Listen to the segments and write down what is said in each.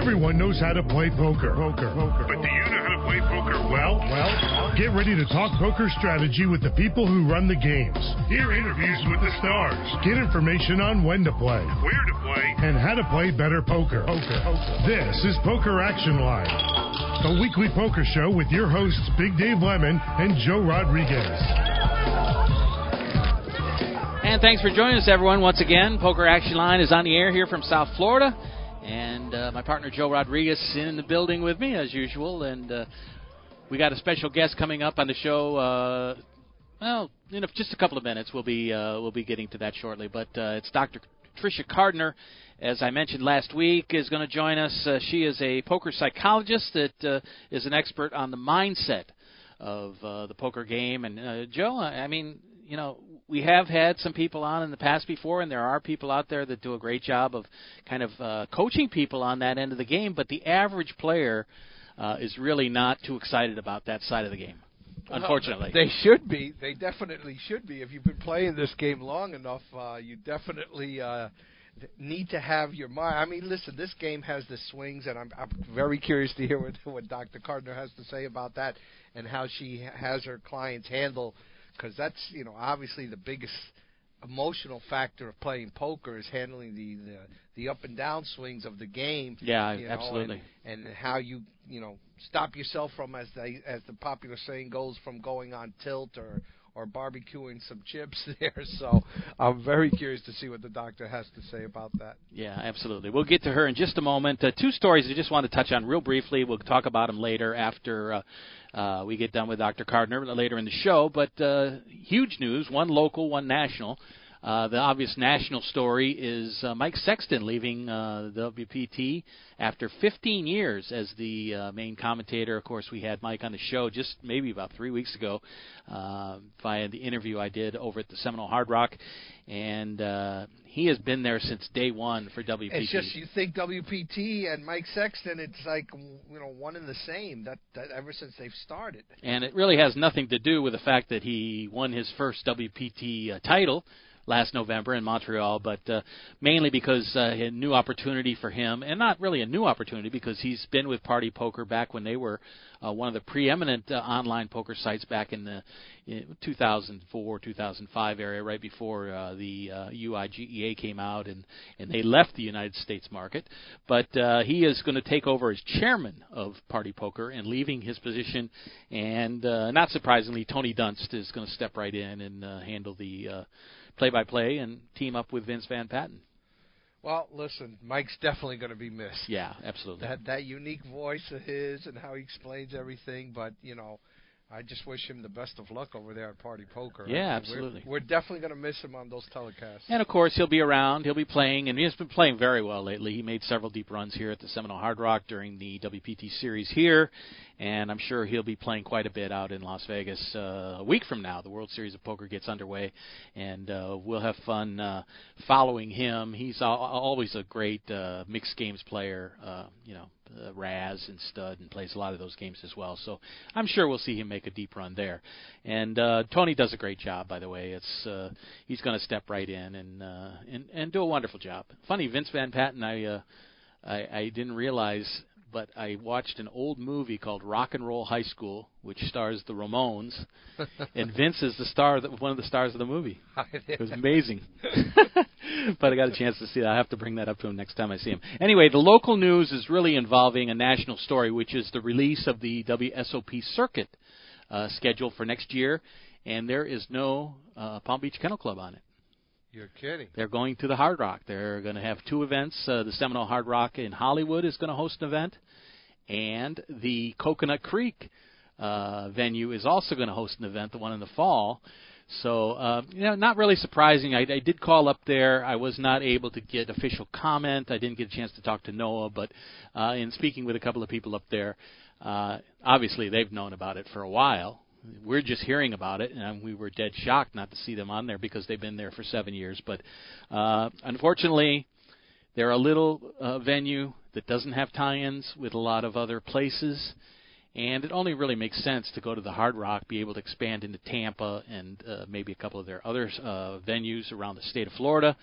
Everyone knows how to play poker. Poker. Poker. But do you know how to play poker well? Well, get ready to talk poker strategy with the people who run the games. Hear interviews with the stars. Get information on when to play Where to play. and how to play better poker. Poker. poker. This is Poker Action Line, the weekly poker show with your hosts Big Dave Lemon and Joe Rodriguez. And thanks for joining us, everyone. Once again, Poker Action Line is on the air here from South Florida. And uh, my partner Joe Rodriguez in the building with me, as usual. And uh, we got a special guest coming up on the show. Uh, well, in a, just a couple of minutes, we'll be uh, we'll be getting to that shortly. But uh, it's Dr. Tricia Cardner, as I mentioned last week, is going to join us. Uh, she is a poker psychologist that uh, is an expert on the mindset of uh, the poker game. And uh, Joe, I mean, you know, we have had some people on in the past before, and there are people out there that do a great job of kind of uh, coaching people on that end of the game. But the average player uh, is really not too excited about that side of the game, unfortunately. They should be. They definitely should be. If you've been playing this game long enough, uh, you definitely uh, need to have your mind. I mean, listen, this game has the swings, and I'm, I'm very curious to hear what, what Dr. Cardner has to say about that and how she has her clients handle, because that's you know obviously the biggest emotional factor of playing poker is handling the the, the up and down swings of the game. Yeah, you know, absolutely. And, and how you you know stop yourself from as they as the popular saying goes from going on tilt or or barbecuing some chips there. So I'm very curious to see what the doctor has to say about that. Yeah, absolutely. We'll get to her in just a moment. Uh, two stories I just want to touch on real briefly. We'll talk about them later after uh, uh, we get done with Dr. Cardner later in the show. But uh, huge news one local, one national. Uh, the obvious national story is uh, Mike Sexton leaving uh, the WPT after 15 years as the uh, main commentator. Of course, we had Mike on the show just maybe about three weeks ago uh, via the interview I did over at the Seminole Hard Rock, and uh, he has been there since day one for WPT. It's just you think WPT and Mike Sexton, it's like you know one and the same. That, that ever since they've started. and it really has nothing to do with the fact that he won his first WPT uh, title last November in Montreal, but uh, mainly because uh, a new opportunity for him, and not really a new opportunity because he's been with Party Poker back when they were uh, one of the preeminent uh, online poker sites back in the in 2004 2005 area, right before uh, the uh, UIGEA came out and and they left the United States market. But uh, he is going to take over as chairman of Party Poker and leaving his position, and uh, not surprisingly, Tony Dunst is going to step right in and uh, handle the uh, play-by-play and team up with Vince Van Patten. Well, listen, Mike's definitely going to be missed. Yeah, absolutely. That that unique voice of his and how he explains everything, but you know. I just wish him the best of luck over there at Party Poker. Yeah, We're- absolutely. We're, definitely going to miss him on those telecasts. And of course, he'll be around. He'll be playing, and he's been playing very well lately. He made several deep runs here at the Seminole Hard Rock during the WPT series here, and I'm sure he'll be playing quite a bit out in Las Vegas uh, a week from now. The World Series of Poker gets underway, and uh, we'll have fun uh, following him. He's al- always a great uh, mixed games player. Uh, you know, uh, Razz and Stud, and plays a lot of those games as well. So I'm sure we'll see him make a deep run there. And uh, Tony does a great job, by the way. It's uh, he's going to step right in and uh, and and do a wonderful job. Funny, Vince Van Patten, I uh, I, I didn't realize. But I watched an old movie called Rock and Roll High School, which stars the Ramones, and Vince is the star, that one of the stars of the movie. It was amazing. but I got a chance to see that. I have to bring that up to him next time I see him. Anyway, the local news is really involving a national story, which is the release of the WSOP circuit uh, schedule for next year, and there is no uh, Palm Beach Kennel Club on it. You're kidding. They're going to the Hard Rock. They're going to have two events. Uh, the Seminole Hard Rock in Hollywood is going to host an event, and the Coconut Creek uh, venue is also going to host an event, the one in the fall. So, uh, you know, not really surprising. I, I did call up there. I was not able to get official comment. I didn't get a chance to talk to Noah, but uh, in speaking with a couple of people up there, uh, obviously they've known about it for a while. We're just hearing about it, and we were dead shocked not to see them on there because they've been there for seven years. But uh, unfortunately, they're a little uh, venue that doesn't have tie-ins with a lot of other places, and it only really makes sense to go to the Hard Rock, be able to expand into Tampa and uh, maybe a couple of their other uh, venues around the state of Florida.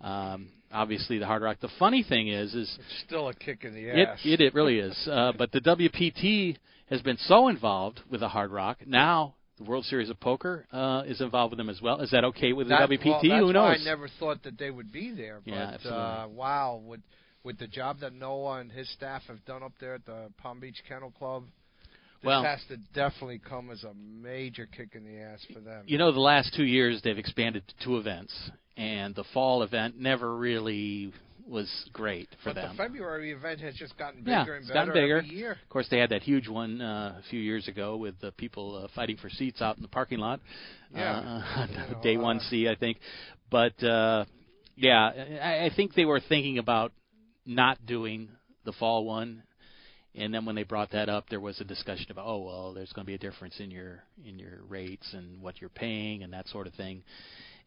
Um, obviously, the Hard Rock. The funny thing is, is it's still a kick in the ass. It it, it really is. Uh, but the WPT has been so involved with the Hard Rock now. The World Series of Poker uh, is involved with them as well. Is that okay with the WPT? Well, Who knows? I never thought that they would be there. But yeah, uh, wow, with with the job that Noah and his staff have done up there at the Palm Beach Kennel Club, this well, has to definitely come as a major kick in the ass for them. You know, the last two years they've expanded to two events, and the fall event never really was great for but them. the February event has just gotten bigger yeah, and it's better gotten bigger. every year. Of course, they had that huge one uh, a few years ago with the people uh, fighting for seats out in the parking lot. Yeah, uh, you know, day uh, one C, I think. But uh, yeah, I, I think they were thinking about not doing the fall one. And then when they brought that up, there was a discussion about, oh well, there's going to be a difference in your in your rates and what you're paying and that sort of thing.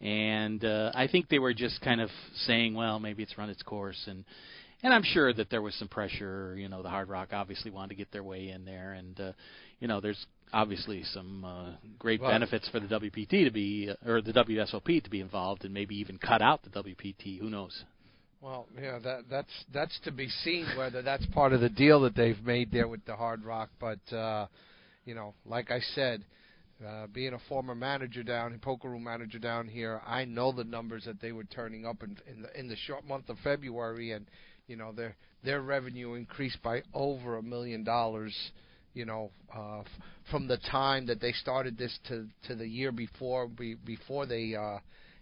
And uh, I think they were just kind of saying, well, maybe it's run its course, and and I'm sure that there was some pressure. You know, the Hard Rock obviously wanted to get their way in there, and uh, you know, there's obviously some uh, great Well- benefits for the WPT to be uh, or the WSOP to be involved, and maybe even cut out the WPT. Who knows? Well, yeah, that that's that's to be seen whether that's part of the deal that they've made there with the Hard Rock. But uh, you know, like I said, uh, being a former manager down, poker room manager down here, I know the numbers that they were turning up in in the, in the short month of February, and you know their their revenue increased by over a million dollars. You know, uh, f- from the time that they started this to to the year before, be, before they uh,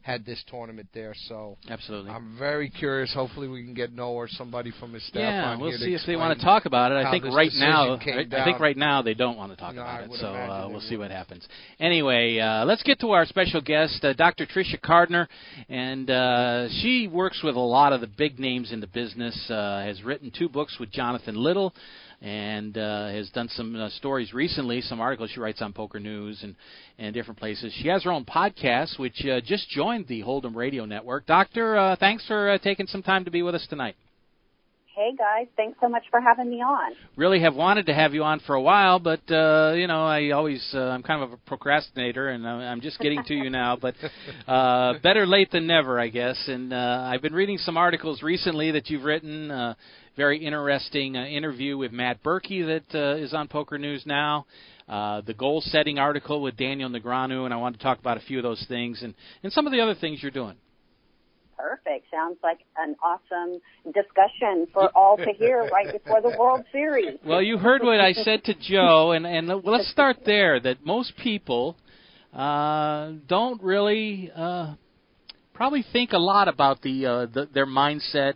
had this tournament there. So Absolutely. I'm very curious. Hopefully, we can get Noah or somebody from his staff yeah, on we'll see if they want to talk about it. I think right now, I, think right now they don't want to talk No, about it. So uh, we'll see what happens. Anyway, uh, let's get to our special guest, uh, Dr. Tricia Cardner, and uh, she works with a lot of the big names in the business. Uh, has written two books with Jonathan Little. And uh, has done some uh, stories recently, some articles she writes on Poker News and, and different places. She has her own podcast, which uh, just joined the Hold'em Radio Network. Doctor, uh, thanks for uh, taking some time to be with us tonight. Hey guys, thanks so much for having me on. really have wanted to have you on for a while, but uh, you know, I always uh, I'm kind of a procrastinator, and I'm I'm just getting to you now. But uh, better late than never, I guess. And uh, I've been reading some articles recently that you've written. Uh, very interesting uh, interview with Matt Berkey that uh, is on Poker News now. Uh, the goal setting article with Daniel Negreanu, and I want to talk about a few of those things and, and some of the other things you're doing. Perfect. Sounds like an awesome discussion for all to hear right before the World Series. Well, you heard what I said to Joe, and and let's start there. That most people uh, don't really uh, probably think a lot about the, uh, the their mindset.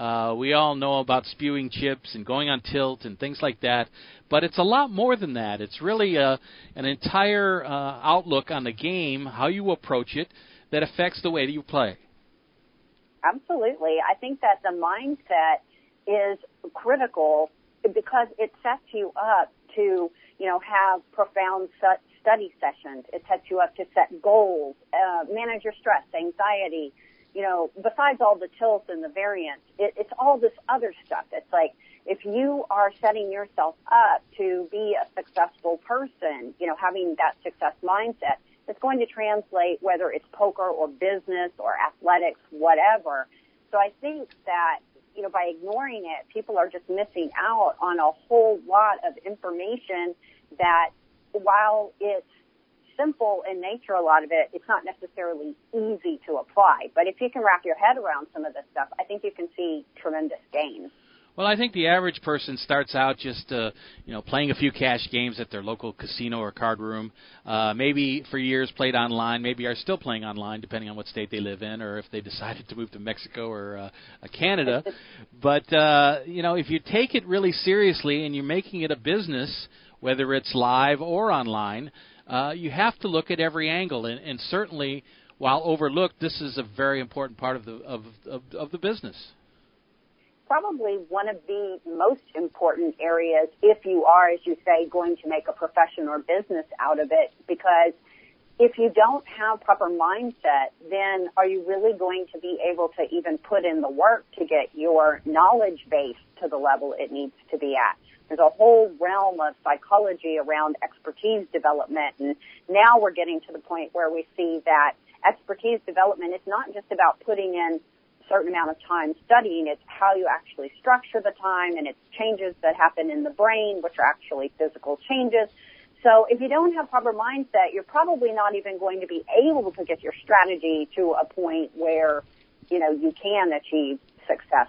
Uh, we all know about spewing chips and going on tilt and things like that, but it's a lot more than that. It's really uh, an entire uh, outlook on the game, how you approach it, that affects the way that you play. Absolutely. I think that the mindset is critical because it sets you up to, you know, have profound study sessions. It sets you up to set goals, uh, manage your stress, anxiety. You know, besides all the tilts and the variance, it, it's all this other stuff. It's like if you are setting yourself up to be a successful person, you know, having that success mindset, it's going to translate whether it's poker or business or athletics, whatever. So I think that, you know, by ignoring it, people are just missing out on a whole lot of information that while it's simple in nature, a lot of it, it's not necessarily easy to apply. But if you can wrap your head around some of this stuff, I think you can see tremendous gains. Well, I think the average person starts out just, uh, you know, playing a few cash games at their local casino or card room. Uh, maybe for years played online. Maybe are still playing online, depending on what state they live in, or if they decided to move to Mexico or uh, uh, Canada. but uh, you know, if you take it really seriously and you're making it a business, whether it's live or online, uh, you have to look at every angle. And, and certainly, while overlooked, this is a very important part of the of, of, of the business probably one of the most important areas if you are, as you say, going to make a profession or business out of it. Because if you don't have proper mindset, then are you really going to be able to even put in the work to get your knowledge base to the level it needs to be at? There's a whole realm of psychology around expertise development. And now we're getting to the point where we see that expertise development is not just about putting in a certain amount of time studying. It's how you actually structure the time and it's changes that happen in the brain, which are actually physical changes. So if you don't have proper mindset, you're probably not even going to be able to get your strategy to a point where, you know, you can achieve success.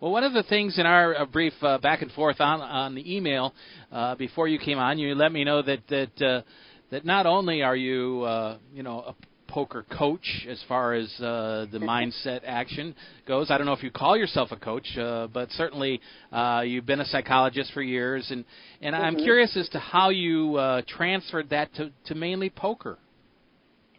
Well, one of the things in our uh, brief uh, back and forth on on the email uh, before you came on, you let me know that that uh, that not only are you uh, you know a poker coach as far as uh, the mindset action goes. I don't know if you call yourself a coach, uh, but certainly uh, you've been a psychologist for years, and and mm-hmm. I'm curious as to how you uh, transferred that to to mainly poker.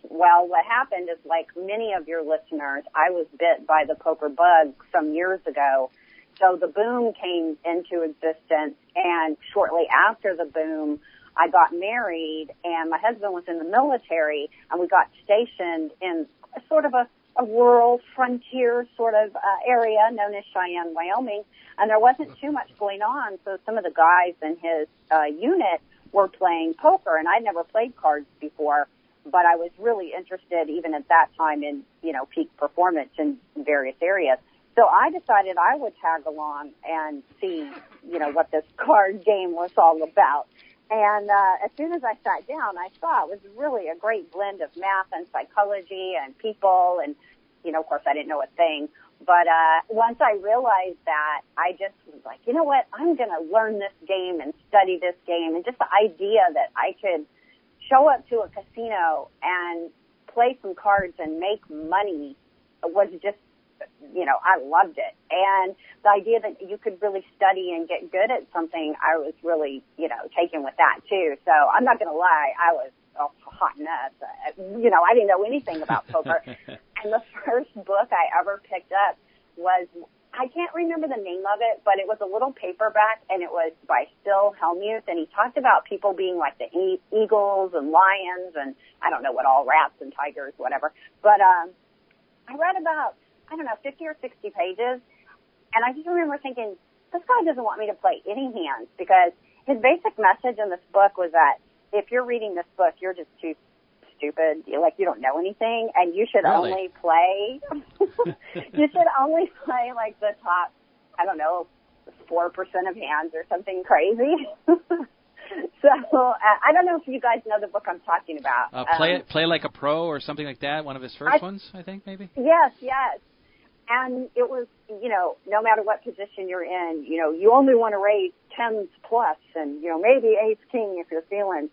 Well, what happened is like many of your listeners, I was bit by the poker bug some years ago. So the boom came into existence and shortly after the boom, I got married and my husband was in the military and we got stationed in sort of a, a rural frontier sort of uh, area known as Cheyenne, Wyoming. And there wasn't too much going on. So some of the guys in his uh, unit were playing poker and I'd never played cards before, but I was really interested even at that time in, you know, peak performance in various areas. So I decided I would tag along and see, you know, what this card game was all about. And uh, as soon as I sat down, I saw it was really a great blend of math and psychology and people. And, you know, of course, I didn't know a thing. But uh, once I realized that, I just was like, you know what? I'm going to learn this game and study this game. And just the idea that I could show up to a casino and play some cards and make money was just you know, I loved it. And the idea that you could really study and get good at something, I was really, you know, taken with that too. So I'm not going to lie, I was a hot mess. You know, I didn't know anything about poker. and the first book I ever picked up was, I can't remember the name of it, but it was a little paperback and it was by Phil Hellmuth and he talked about people being like the e- eagles and lions and I don't know what all rats and tigers, whatever. But, um, I read about I don't know, 50 or 60 pages. And I just remember thinking, this guy doesn't want me to play any hands because his basic message in this book was that if you're reading this book, you're just too stupid. You're like you don't know anything, and you should really? only play. you should only play like the top, I don't know, four percent of hands or something crazy. so uh, I don't know if you guys know the book I'm talking about. Uh, play um, play like a pro or something like that. One of his first I, ones, I think, maybe. Yes, yes and it was, you know, no matter what position you're in, you know, you only want to raise tens plus, and you know, maybe ace king if you're feeling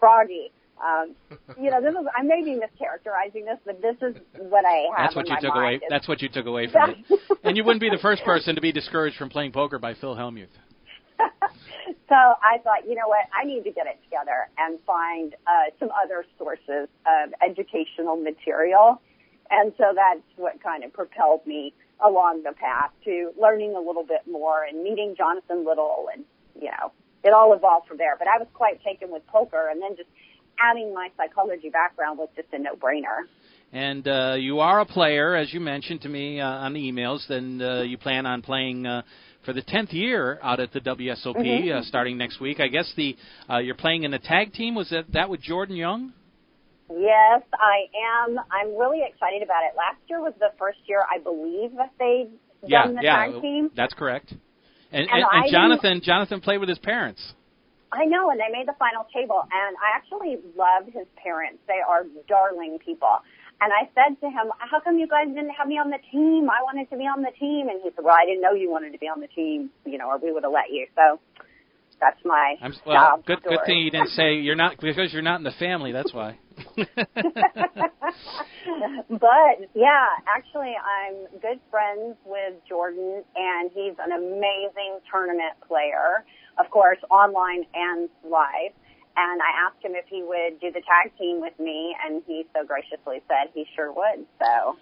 froggy. Um, you know, this is I may be mischaracterizing this, but this is what I have. That's what you took away. That's what you took away from it. And you wouldn't be the first person to be discouraged from playing poker by Phil Hellmuth. so I thought, you know what, I need to get it together and find uh, some other sources of educational material and so that's what kind of propelled me along the path to learning a little bit more and meeting Jonathan Little and, you know, it all evolved from there. But I was quite taken with poker and then just adding my psychology background was just a no-brainer. And uh, you are a player, as you mentioned to me uh, on the emails. Then uh, you plan on playing uh, for the tenth year out at the WSOP, mm-hmm. uh, starting next week. I guess the uh, you're playing in the tag team. Was that that with Jordan Young? Yes, I am. I'm really excited about it. Last year was the first year I believe that they yeah, done the yeah, tag team. That's correct. And, and, and, and Jonathan Jonathan played with his parents. I know, and they made the final table. And I actually love his parents. They are darling people. And I said to him, "How come you guys didn't have me on the team? I wanted to be on the team." And he said, "Well, I didn't know you wanted to be on the team, you know, or we would have let you." So that's my I'm, well, good story. good thing you didn't say you're not because you're not in the family. That's why. but yeah, actually, I'm good friends with Jordan, and he's an amazing tournament player. Of course, online and live. And I asked him if he would do the tag team with me, and he so graciously said he sure would. So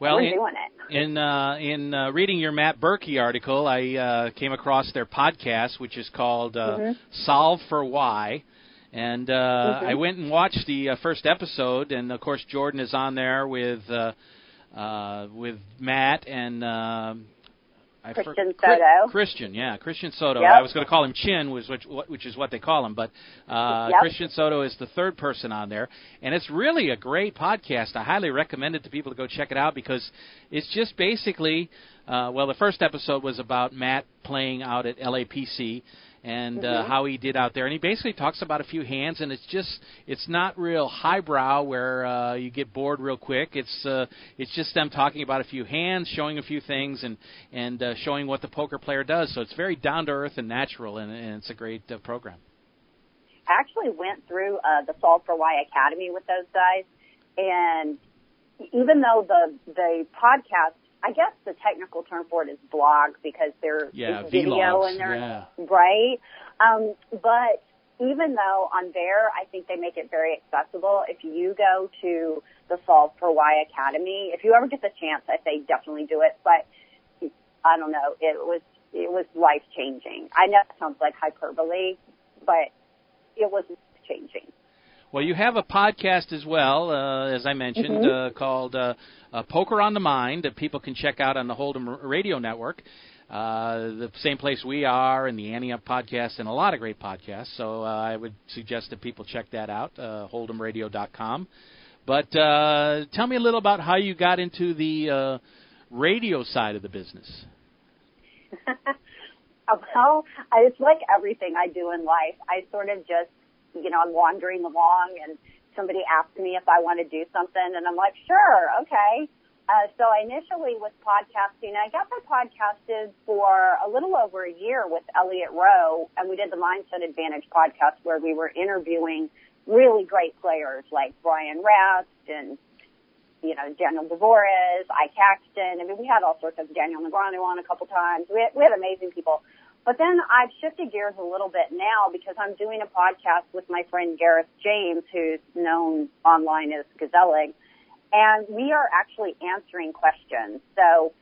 well, We're in doing it. in, uh, in uh, reading your Matt Berkey article, I uh, came across their podcast, which is called uh, mm-hmm. "Solve for Why," and uh, mm-hmm. I went and watched the uh, first episode, and of course Jordan is on there with uh, uh, with Matt and. Uh, I Christian for, Soto. Christian, yeah, Christian Soto. Yep. I was going to call him Chin, which, which which is what they call him, but uh, Yep. Christian Soto is the third person on there, and it's really a great podcast. I highly recommend it to people to go check it out because it's just basically, uh, well, the first episode was about Matt playing out at LAPC and uh, Mhm. how he did out there, and he basically talks about a few hands, and it's just it's not real highbrow where uh, you get bored real quick. It's uh, it's just them talking about a few hands, showing a few things, and and uh, showing what the poker player does. So it's very down to earth and natural, and, and it's a great uh, program. I actually went through uh, the Solve for Why Academy with those guys, and even though the the podcast, I guess the technical term for it is blog because there Yeah, video vlogs, in there, yeah. right? Um, but even though on there, I think they make it very accessible. If you go to the Solve for Why Academy, if you ever get the chance, I say definitely do it. But I don't know, it was it was life changing. I know it sounds like hyperbole, but it was changing. Well, you have a podcast as well, uh, as I mentioned, Mhm. uh, called uh, uh, Poker on the Mind that people can check out on the Hold'em Radio Network. Uh, the same place we are, and the Ante Up podcast, and a lot of great podcasts. So uh, I would suggest that people check that out, uh, hold'emradio.com. But uh, tell me a little about how you got into the uh, radio side of the business. well, it's like everything I do in life. I sort of just, you know, I'm wandering along and somebody asked me if I want to do something and I'm like, sure, okay. Uh, so I initially was podcasting. I got my podcasted for a little over a year with Elliot Roe and we did the Mindset Advantage podcast where we were interviewing really great players like Brian Rast and you know, Daniel Dvoress, Ike Haxton. I mean, we had all sorts of Daniel Negreanu on a couple times. We had, we had amazing people. But then I've shifted gears a little bit now because I'm doing a podcast with my friend Gareth James, who's known online as Gazelle, and we are actually answering questions. So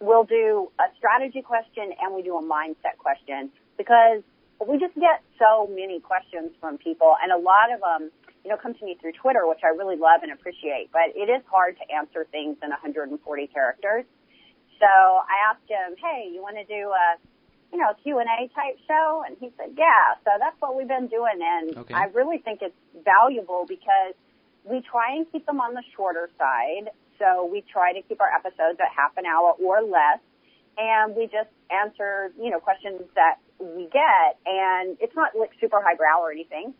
we'll do a strategy question and we do a mindset question because we just get so many questions from people and a lot of them you know, come to me through Twitter, which I really love and appreciate, but it is hard to answer things in 140 characters. So I asked him, hey, you want to do a, you know, Q&A type show? And he said, yeah. So that's what we've been doing. And Okay. I really think it's valuable because we try and keep them on the shorter side. So we try to keep our episodes at half an hour or less. And we just answer, you know, questions that we get. And it's not like super highbrow or anything.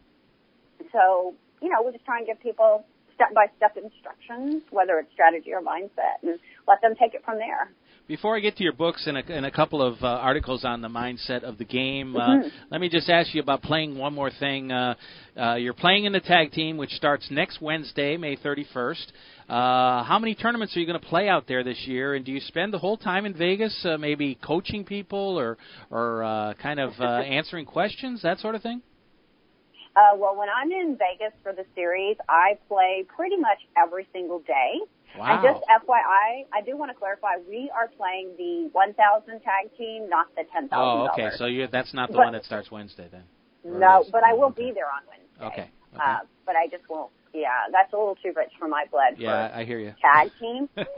So, you know, we just try and give people step by step instructions, whether it's strategy or mindset, and let them take it from there. Before I get to your books and a, and a couple of uh, articles on the mindset of the game, uh, Mhm. let me just ask you about playing one more thing. Uh, uh, you're playing in the tag team, which starts next Wednesday, May 31st. Uh, how many tournaments are you going to play out there this year? And do you spend the whole time in Vegas, uh, maybe coaching people or or uh, kind of uh, answering questions, that sort of thing? Uh, well, when I'm in Vegas for the series, I play pretty much every single day. Wow. And just FYI, I do want to clarify, we are playing the 1,000 tag team, not the $10,000. oh, okay. So you, that's not the But- one that starts Wednesday then. No, but I will Okay. be there on Wednesday. Okay. okay. Uh, but I just won't. Yeah, that's a little too rich for my blood. yeah, I hear you. tag team. but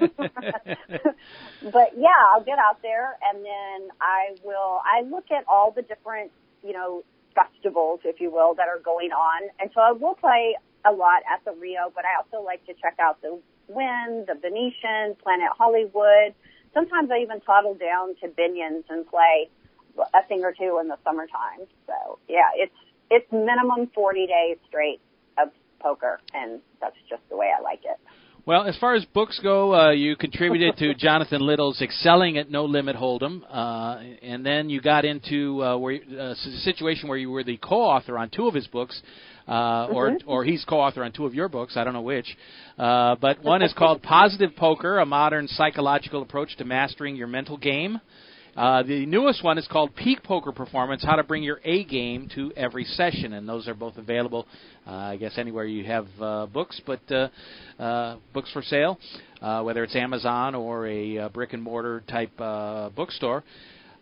yeah, I'll get out there and then I will, I look at all the different, you know, festivals, if you will, that are going on. And so I will play a lot at the Rio, but I also like to check out the Wynn, the Venetian, Planet Hollywood. Sometimes I even toddle down to Binion's and play a thing or two in the summertime. So yeah, it's, it's minimum 40 days straight of poker and that's just the way I like it. Well, as far as books go, uh, you contributed to Jonathan Little's "Excelling at No Limit Hold'em," uh, and then you got into uh, where, uh, a situation where you were the co-author on two of his books, uh, or Mhm. or he's co-author on two of your books. I don't know which, uh, but one is called "Positive Poker: A Modern Psychological Approach to Mastering Your Mental Game." Uh, the newest one is called Peak Poker Performance: How to Bring Your A Game to Every Session, and those are both available, uh, I guess, anywhere you have uh, books, but uh, uh, books for sale, uh, whether it's Amazon or a uh, brick and mortar type uh, bookstore.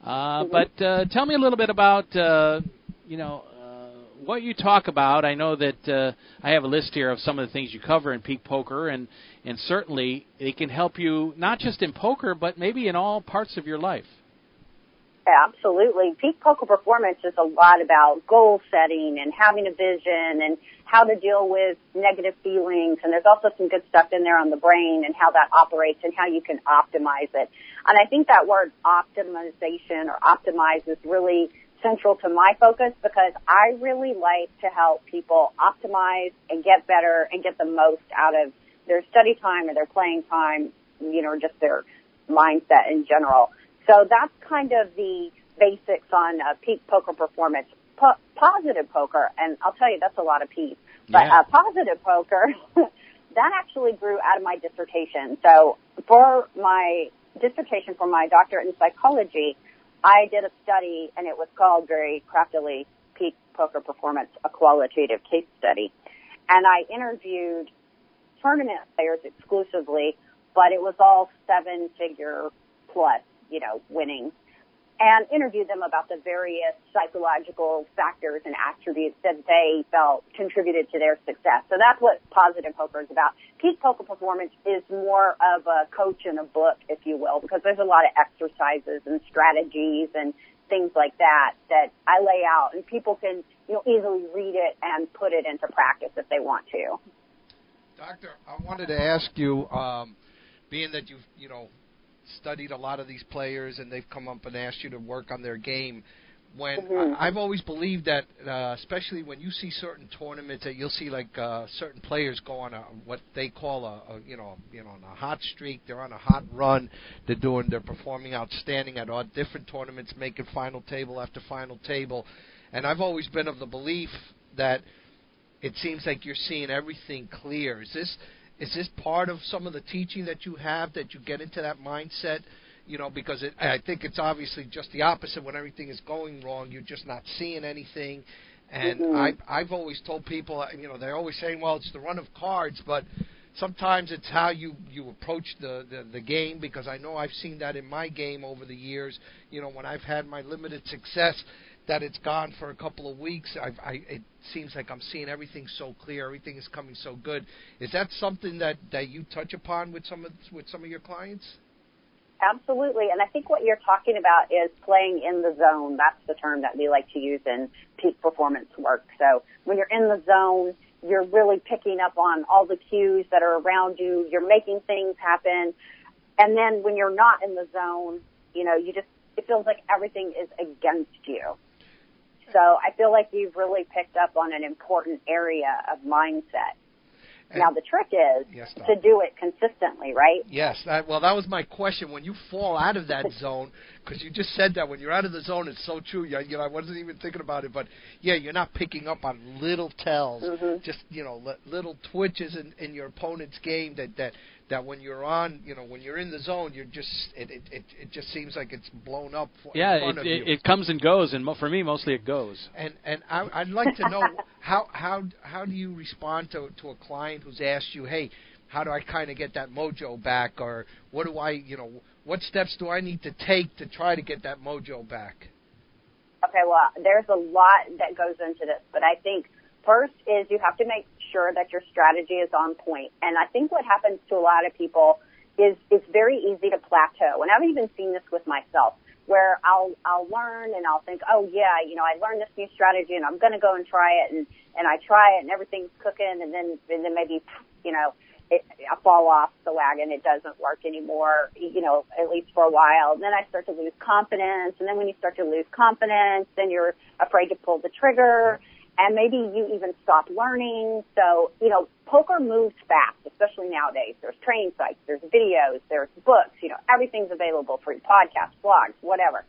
Uh, But uh, tell me a little bit about, uh, you know. uh, What you talk about, I know that uh, I have a list here of some of the things you cover in Peak Poker, and and certainly it can help you not just in poker, but maybe in all parts of your life. Absolutely. Peak poker performance is a lot about goal setting and having a vision and how to deal with negative feelings. And there's also some good stuff in there on the brain and how that operates and how you can optimize it. And I think that word optimization or optimize is really central to my focus because I really like to help people optimize and get better and get the most out of their study time or their playing time, you know, or just their mindset in general. So that's kind of the basics on uh, peak poker performance. Po- positive poker, and I'll tell you that's a lot of P's. But Yeah. uh, positive poker, that actually grew out of my dissertation. So for my dissertation for my doctorate in psychology, I did a study, and it was called very craftily Peak Poker Performance, a qualitative case study. And I interviewed tournament players exclusively, but it was all seven figure plus, you know, winning. And interviewed them about the various psychological factors and attributes that they felt contributed to their success. So that's what positive poker is about. Peak poker performance is more of a coach in a book, if you will, because there's a lot of exercises and strategies and things like that that I lay out and people can, you know, easily read it and put it into practice if they want to. Doctor, I wanted to ask you, um, being that you've you know studied a lot of these players and they've come up and asked you to work on their game. When Mhm. I, I've always believed that, uh, especially when you see certain tournaments, that you'll see like uh, certain players go on a what they call a, a you know you know on a hot streak. They're on a hot run. They're doing they're performing outstanding at all different tournaments, making final table after final table. And I've always been of the belief that it seems like you're seeing everything clear. Is this is this part of some of the teaching that you have that you get into that mindset? You know, because it, I think it's obviously just the opposite. When everything is going wrong, you're just not seeing anything. And Mhm. I, I've always told people, uh, you know, they're always saying, well, it's the run of cards, but sometimes it's how you you approach the, the the game. Because I know I've seen that in my game over the years. You know, when I've had my limited success, that it's gone for a couple of weeks. I, I it seems like I'm seeing everything so clear. Everything is coming so good. Is that something that that you touch upon with some of with some of your clients? Absolutely. And I think what you're talking about is playing in the zone. That's the term that we like to use in peak performance work. So when you're in the zone, you're really picking up on all the cues that are around you. You're making things happen. And then when you're not in the zone, you know, you just, it feels like everything is against you. So I feel like you've really picked up on an important area of mindset. And- now the trick is Yes, to do it consistently, right? Yes, that, well, that was my question. When you fall out of that zone, because you just said that when you're out of the zone, it's so true. You, you know, I wasn't even thinking about it, but yeah, you're not picking up on little tells, Mhm. just you know, li- little twitches in, in your opponent's game that that that when you're on, you know, when you're in the zone, you're just it it it, it just seems like it's blown up for, in Yeah, front it, of it, you. it comes and goes, and for me, mostly it goes. And and I, I'd like to know how how how do you respond to to a client who's asked you, hey, how do I kind of get that mojo back, or what do I, you know, what steps do I need to take to try to get that mojo back? Okay, well, there's a lot that goes into this, but I think first is you have to make sure that your strategy is on point. And I think what happens to a lot of people is it's very easy to plateau. And I've even seen this with myself where I'll I'll learn and I'll think, "Oh yeah, you know, I learned this new strategy and I'm going to go and try it." And and I try it and everything's cooking and then and then maybe, you know, it, I fall off the wagon. It doesn't work anymore, you know, at least for a while. And then I start to lose confidence. And then when you start to lose confidence, then you're afraid to pull the trigger. And maybe you even stop learning. So, you know, poker moves fast, especially nowadays. There's training sites, there's videos, there's books, you know, everything's available for you, podcasts, blogs, whatever.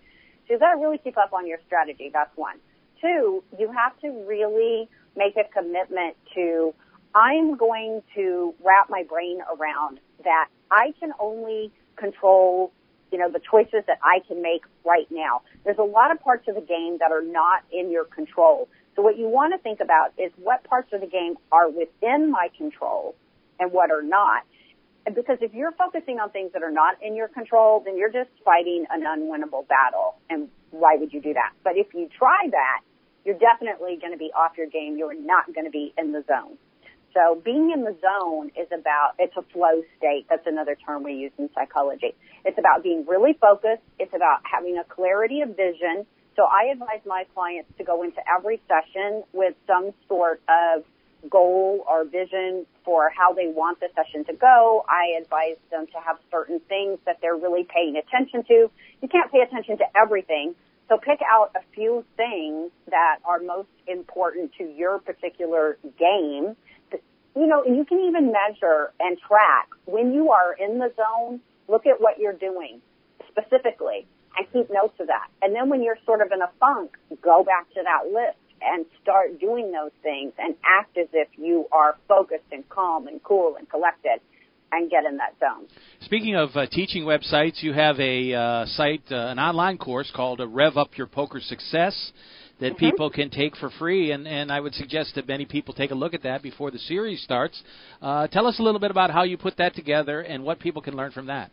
So you've got to really keep up on your strategy. That's one. Two, you have to really make a commitment to I'm going to wrap my brain around that I can only control, you know, the choices that I can make right now. There's a lot of parts of the game that are not in your control. So what you want to think about is what parts of the game are within my control and what are not. And because if you're focusing on things that are not in your control, then you're just fighting an unwinnable battle. And why would you do that? But if you try that, you're definitely going to be off your game. You're not going to be in the zone. So being in the zone is about, it's a flow state. That's another term we use in psychology. It's about being really focused. It's about having a clarity of vision. So I advise my clients to go into every session with some sort of goal or vision for how they want the session to go. I advise them to have certain things that they're really paying attention to. You can't pay attention to everything. So pick out a few things that are most important to your particular game. You know, you can even measure and track when you are in the zone. Look at what you're doing specifically and keep notes of that. And then when you're sort of in a funk, go back to that list and start doing those things and act as if you are focused and calm and cool and collected and get in that zone. Speaking of uh, teaching websites, you have a uh, site, uh, an online course called uh, Rev Up Your Poker Success that mm-hmm. people can take for free, and, and I would suggest that many people take a look at that before the series starts. Uh, tell us a little bit about how you put that together and what people can learn from that.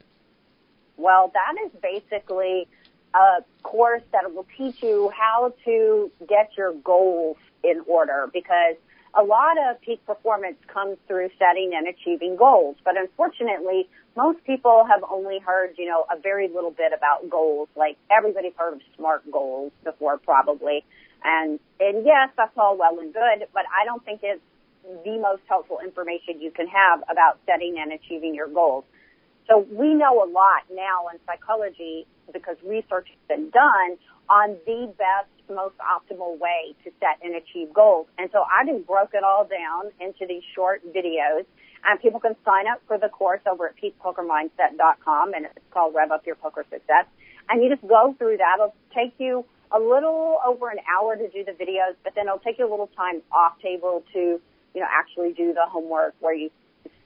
Well, that is basically a course that will teach you how to get your goals in order because a lot of peak performance comes through setting and achieving goals. But unfortunately, most people have only heard, you know, a very little bit about goals. Like everybody's heard of SMART goals before probably. And, and yes, that's all well and good, but I don't think it's the most helpful information you can have about setting and achieving your goals. So we know a lot now in psychology because research has been done on the best, most optimal way to set and achieve goals. And so I just broke it all down into these short videos. And people can sign up for the course over at peakpokermindset.com and it's called Rev Up Your Poker Success. And you just go through that. It'll take you a little over an hour to do the videos, but then it'll take you a little time off table to, you know, actually do the homework where you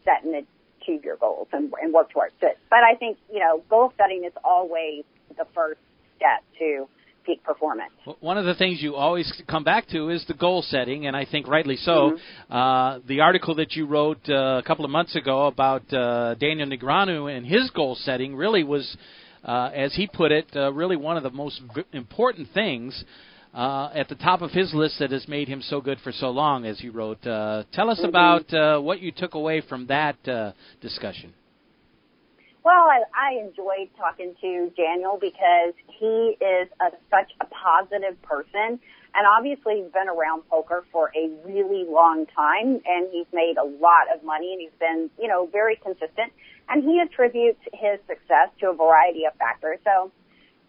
set and achieve your goals and, and work towards it. But I think, you know, goal setting is always the first step to peak performance. One of the things you always come back to is the goal setting, and I think rightly so. Mm-hmm. Uh, the article that you wrote uh, a couple of months ago about uh, Daniel Negreanu and his goal setting really was, uh, as he put it, uh, really one of the most v- important things. Uh, at the top of his list that has made him so good for so long, as he wrote. Uh, tell us mm-hmm. about uh, what you took away from that uh, discussion. Well, I, I enjoyed talking to Daniel because he is a, such a positive person. And obviously he's been around poker for a really long time and he's made a lot of money and he's been, you know, very consistent. And he attributes his success to a variety of factors. So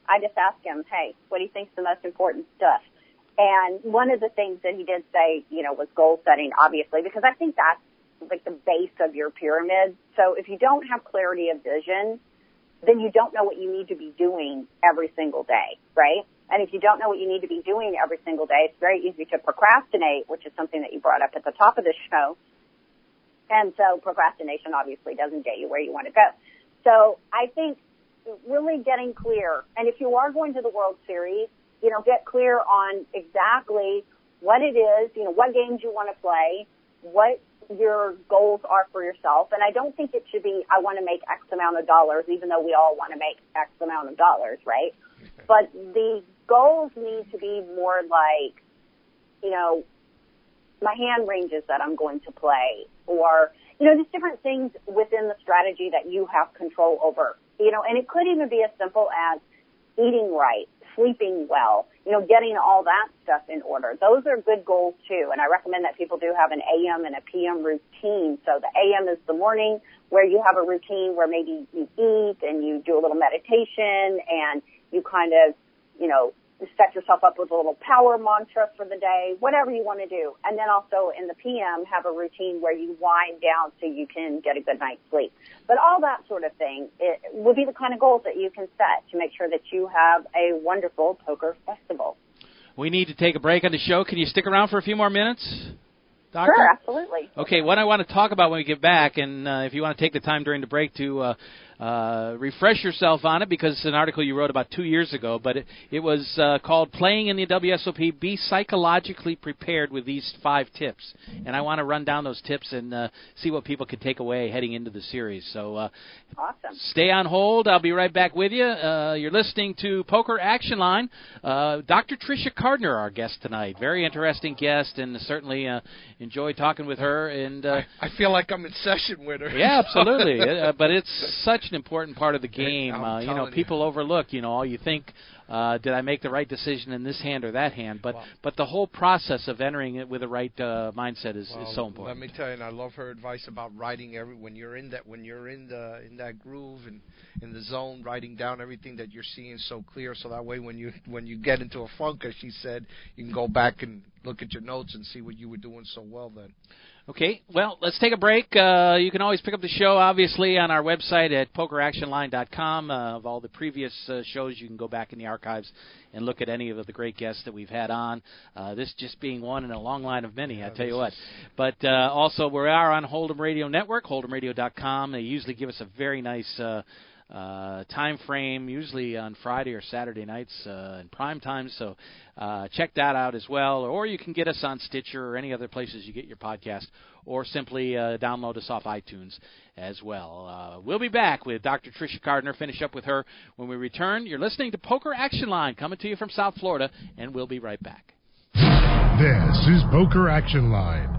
I just asked him, hey, what do you think's the most important stuff? And one of the things that he did say, you know, was goal setting, obviously, because I think that's like the base of your pyramid. So if you don't have clarity of vision, then you don't know what you need to be doing every single day, right? And if you don't know what you need to be doing every single day, it's very easy to procrastinate, which is something that you brought up at the top of the show. And so procrastination obviously doesn't get you where you want to go. So I think really getting clear, and if you are going to the World Series, you know, get clear on exactly what it is, you know, what games you want to play, what your goals are for yourself. And I don't think it should be, I want to make X amount of dollars, even though we all want to make X amount of dollars, right? But the goals need to be more like, you know, my hand ranges that I'm going to play or, you know, just different things within the strategy that you have control over, you know, and it could even be as simple as eating right, sleeping well, you know, getting all that stuff in order. Those are good goals too. And I recommend that people do have an AM and a PM routine. So the AM is the morning where you have a routine where maybe you eat and you do a little meditation and you kind of, you know, set yourself up with a little power mantra for the day, whatever you want to do. And then also in the PM, have a routine where you wind down so you can get a good night's sleep. But all that sort of thing it would be the kind of goals that you can set to make sure that you have a wonderful poker festival. We need to take a break on the show. Can you stick around for a few more minutes? Doctor? Sure, absolutely. Okay, what I want to talk about when we get back, and uh, if you want to take the time during the break to uh, uh, refresh yourself on it because it's an article you wrote about two years ago. But it, it was uh, called "Playing in the WSOP: Be Psychologically Prepared with These Five Tips," and I want to run down those tips and uh, see what people can take away heading into the series. So, uh, awesome. Stay on hold. I'll be right back with you. Uh, you're listening to Poker Action Line. Uh, Dr. Tricia Cardner, our guest tonight. Very interesting guest, and certainly uh, enjoy talking with her. And uh, I, I feel like I'm in session with her. Yeah, absolutely. uh, but it's such an important part of the game. Uh, you know, telling you. people overlook. You know, all you think. Uh, did I make the right decision in this hand or that hand? But Well- but the whole process of entering it with the right uh, mindset is, Well, is so important. Let me tell you, and I love her advice about writing every when you're in that when you're in the in that groove and in the zone, writing down everything that you're seeing so clear, so that way when you when you get into a funk, as she said, you can go back and look at your notes and see what you were doing so well then. Okay, well, let's take a break. Uh, you can always pick up the show, obviously, on our website at pokeractionline.com. Uh, of all the previous uh, shows, you can go back in the archives and look at any of the great guests that we've had on. Uh, this just being one in a long line of many, I tell you what. But uh, also, we are on Hold'em Radio Network, hold'emradio.com. They usually give us a very nice. Uh, uh, time frame, usually on Friday or Saturday nights uh, in prime time. So uh, check that out as well. Or you can get us on Stitcher or any other places you get your podcast, or simply uh, download us off iTunes as well. Uh, we'll be back with Dr. Tricia Cardner. Finish up with her when we return. You're listening to Poker Action Line coming to you from South Florida, and we'll be right back. This is Poker Action Line.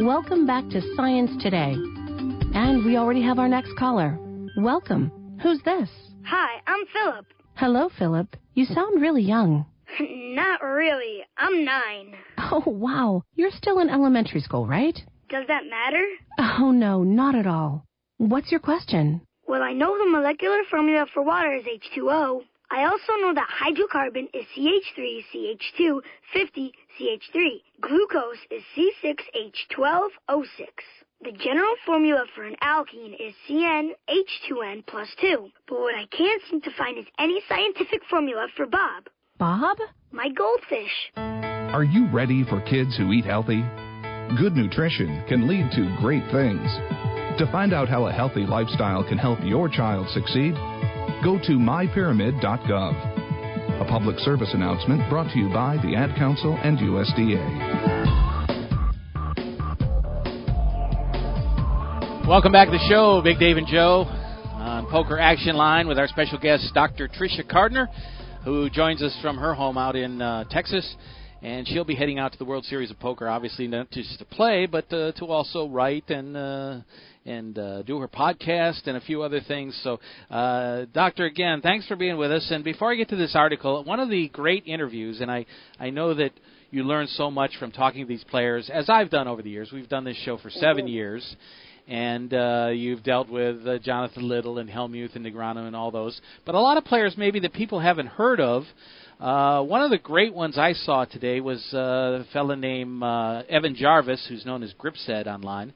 Welcome back to Science Today. And we already have our next caller. Welcome. Who's this? Hi, I'm Philip. Hello, Philip. You sound really young. Not really. I'm nine. Oh, wow. You're still in elementary school, right? Does that matter? Oh, no, not at all. What's your question? Well, I know the molecular formula for water is H2O. I also know that hydrocarbon is CH3CH2 50CH3. Glucose is C6H12O6. The general formula for an alkene is CnH2n plus 2. But what I can't seem to find is any scientific formula for Bob, Bob? my goldfish. Are you ready for kids who eat healthy? Good nutrition can lead to great things. To find out how a healthy lifestyle can help your child succeed, go to mypyramid.gov. A public service announcement brought to you by the Ad Council and USDA. Welcome back to the show, Big Dave and Joe on Poker Action Line with our special guest, Dr. Tricia Cardner, who joins us from her home out in uh, Texas. And she'll be heading out to the World Series of Poker, obviously not just to play, but uh, to also write and uh, and uh, do her podcast and a few other things. So, uh, Doctor, again, thanks for being with us. And before I get to this article, one of the great interviews, and I I know that you learn so much from talking to these players, as I've done over the years. We've done this show for seven years and uh, you've dealt with uh, Jonathan Little and Helmuth and Negreanu and all those. But a lot of players maybe that people haven't heard of. Uh, one of the great ones I saw today was uh, a fellow named uh, Evan Jarvis, who's known as Gripsed online,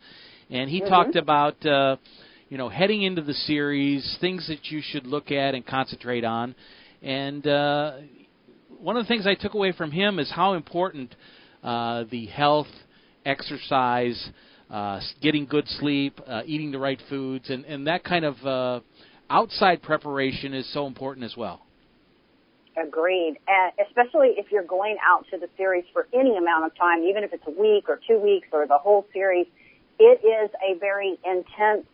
and he talked about uh, you know heading into the series, things that you should look at and concentrate on, and uh, one of the things I took away from him is how important uh, the health, exercise, uh, getting good sleep, uh, eating the right foods, and, and that kind of uh, outside preparation is so important as well. Agreed. And especially if you're going out to the series for any amount of time, even if it's a week or two weeks or the whole series, it is a very intense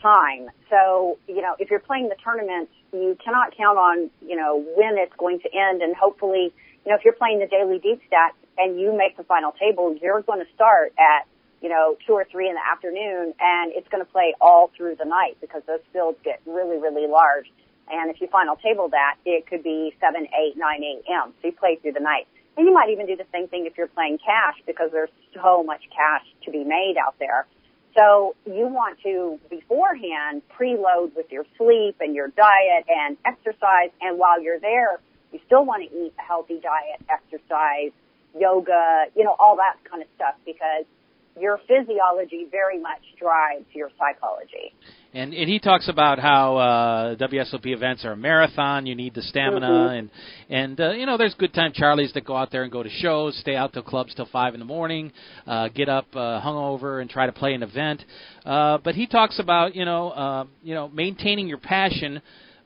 time. So, you know, if you're playing the tournament, you cannot count on, you know, when it's going to end and hopefully, you know, if you're playing the daily deep stack and you make the final table, you're going to start at, you know, two or three in the afternoon and it's going to play all through the night because those fields get really, really large. And if you final table that, it could be 7, 8, 9 a.m. So you play through the night. And you might even do the same thing if you're playing cash because there's so much cash to be made out there. So you want to beforehand preload with your sleep and your diet and exercise. And while you're there, you still want to eat a healthy diet, exercise, yoga, you know, all that kind of stuff because your physiology very much drives your psychology. And, and he talks about how uh, WSOP events are a marathon. You need the stamina, mm-hmm. and and uh, you know there's good time Charlies that go out there and go to shows, stay out till clubs till five in the morning, uh, get up uh, hungover and try to play an event. Uh, but he talks about you know uh, you know maintaining your passion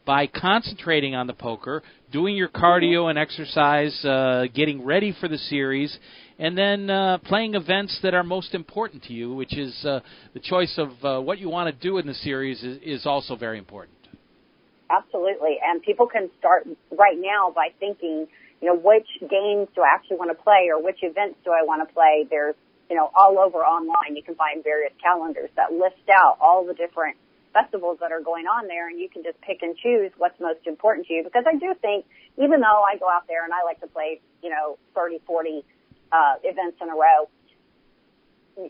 by concentrating on the poker, doing your cardio and exercise, uh, getting ready for the series, and then uh, playing events that are most important to you, which is uh, the choice of uh, what you want to do in the series is, is also very important. Absolutely, and people can start right now by thinking, you know, which games do I actually want to play, or which events do I want to play? There's, you know, all over online. You can find various calendars that list out all the different festivals that are going on there and you can just pick and choose what's most important to you because I do think even though I go out there and I like to play, you know, 30, 40 uh, events in a row,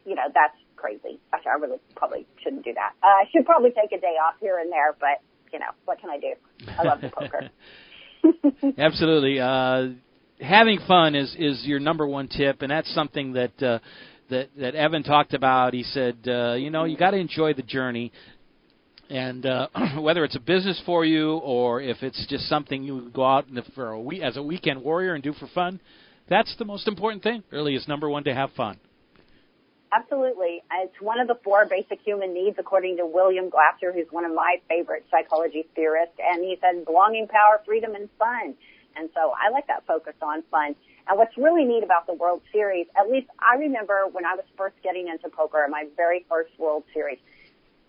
you know, that's crazy. Actually, I really probably shouldn't do that. Uh, I should probably take a day off here and there, but you know, what can I do? I love the poker. Absolutely. Uh, having fun is is your number one tip, and that's something that uh, that that Evan talked about. He said, uh, you know, you got to enjoy the journey and uh, whether it's a business for you or if it's just something you go out for a week as a weekend warrior and do for fun, that's the most important thing. Really, is number one to have fun. Absolutely, it's one of the four basic human needs, according to William Glasser, who's one of my favorite psychology theorists. And he said belonging, power, freedom, and fun. And so I like that focus on fun. And what's really neat about the World Series, at least I remember when I was first getting into poker, my very first World Series,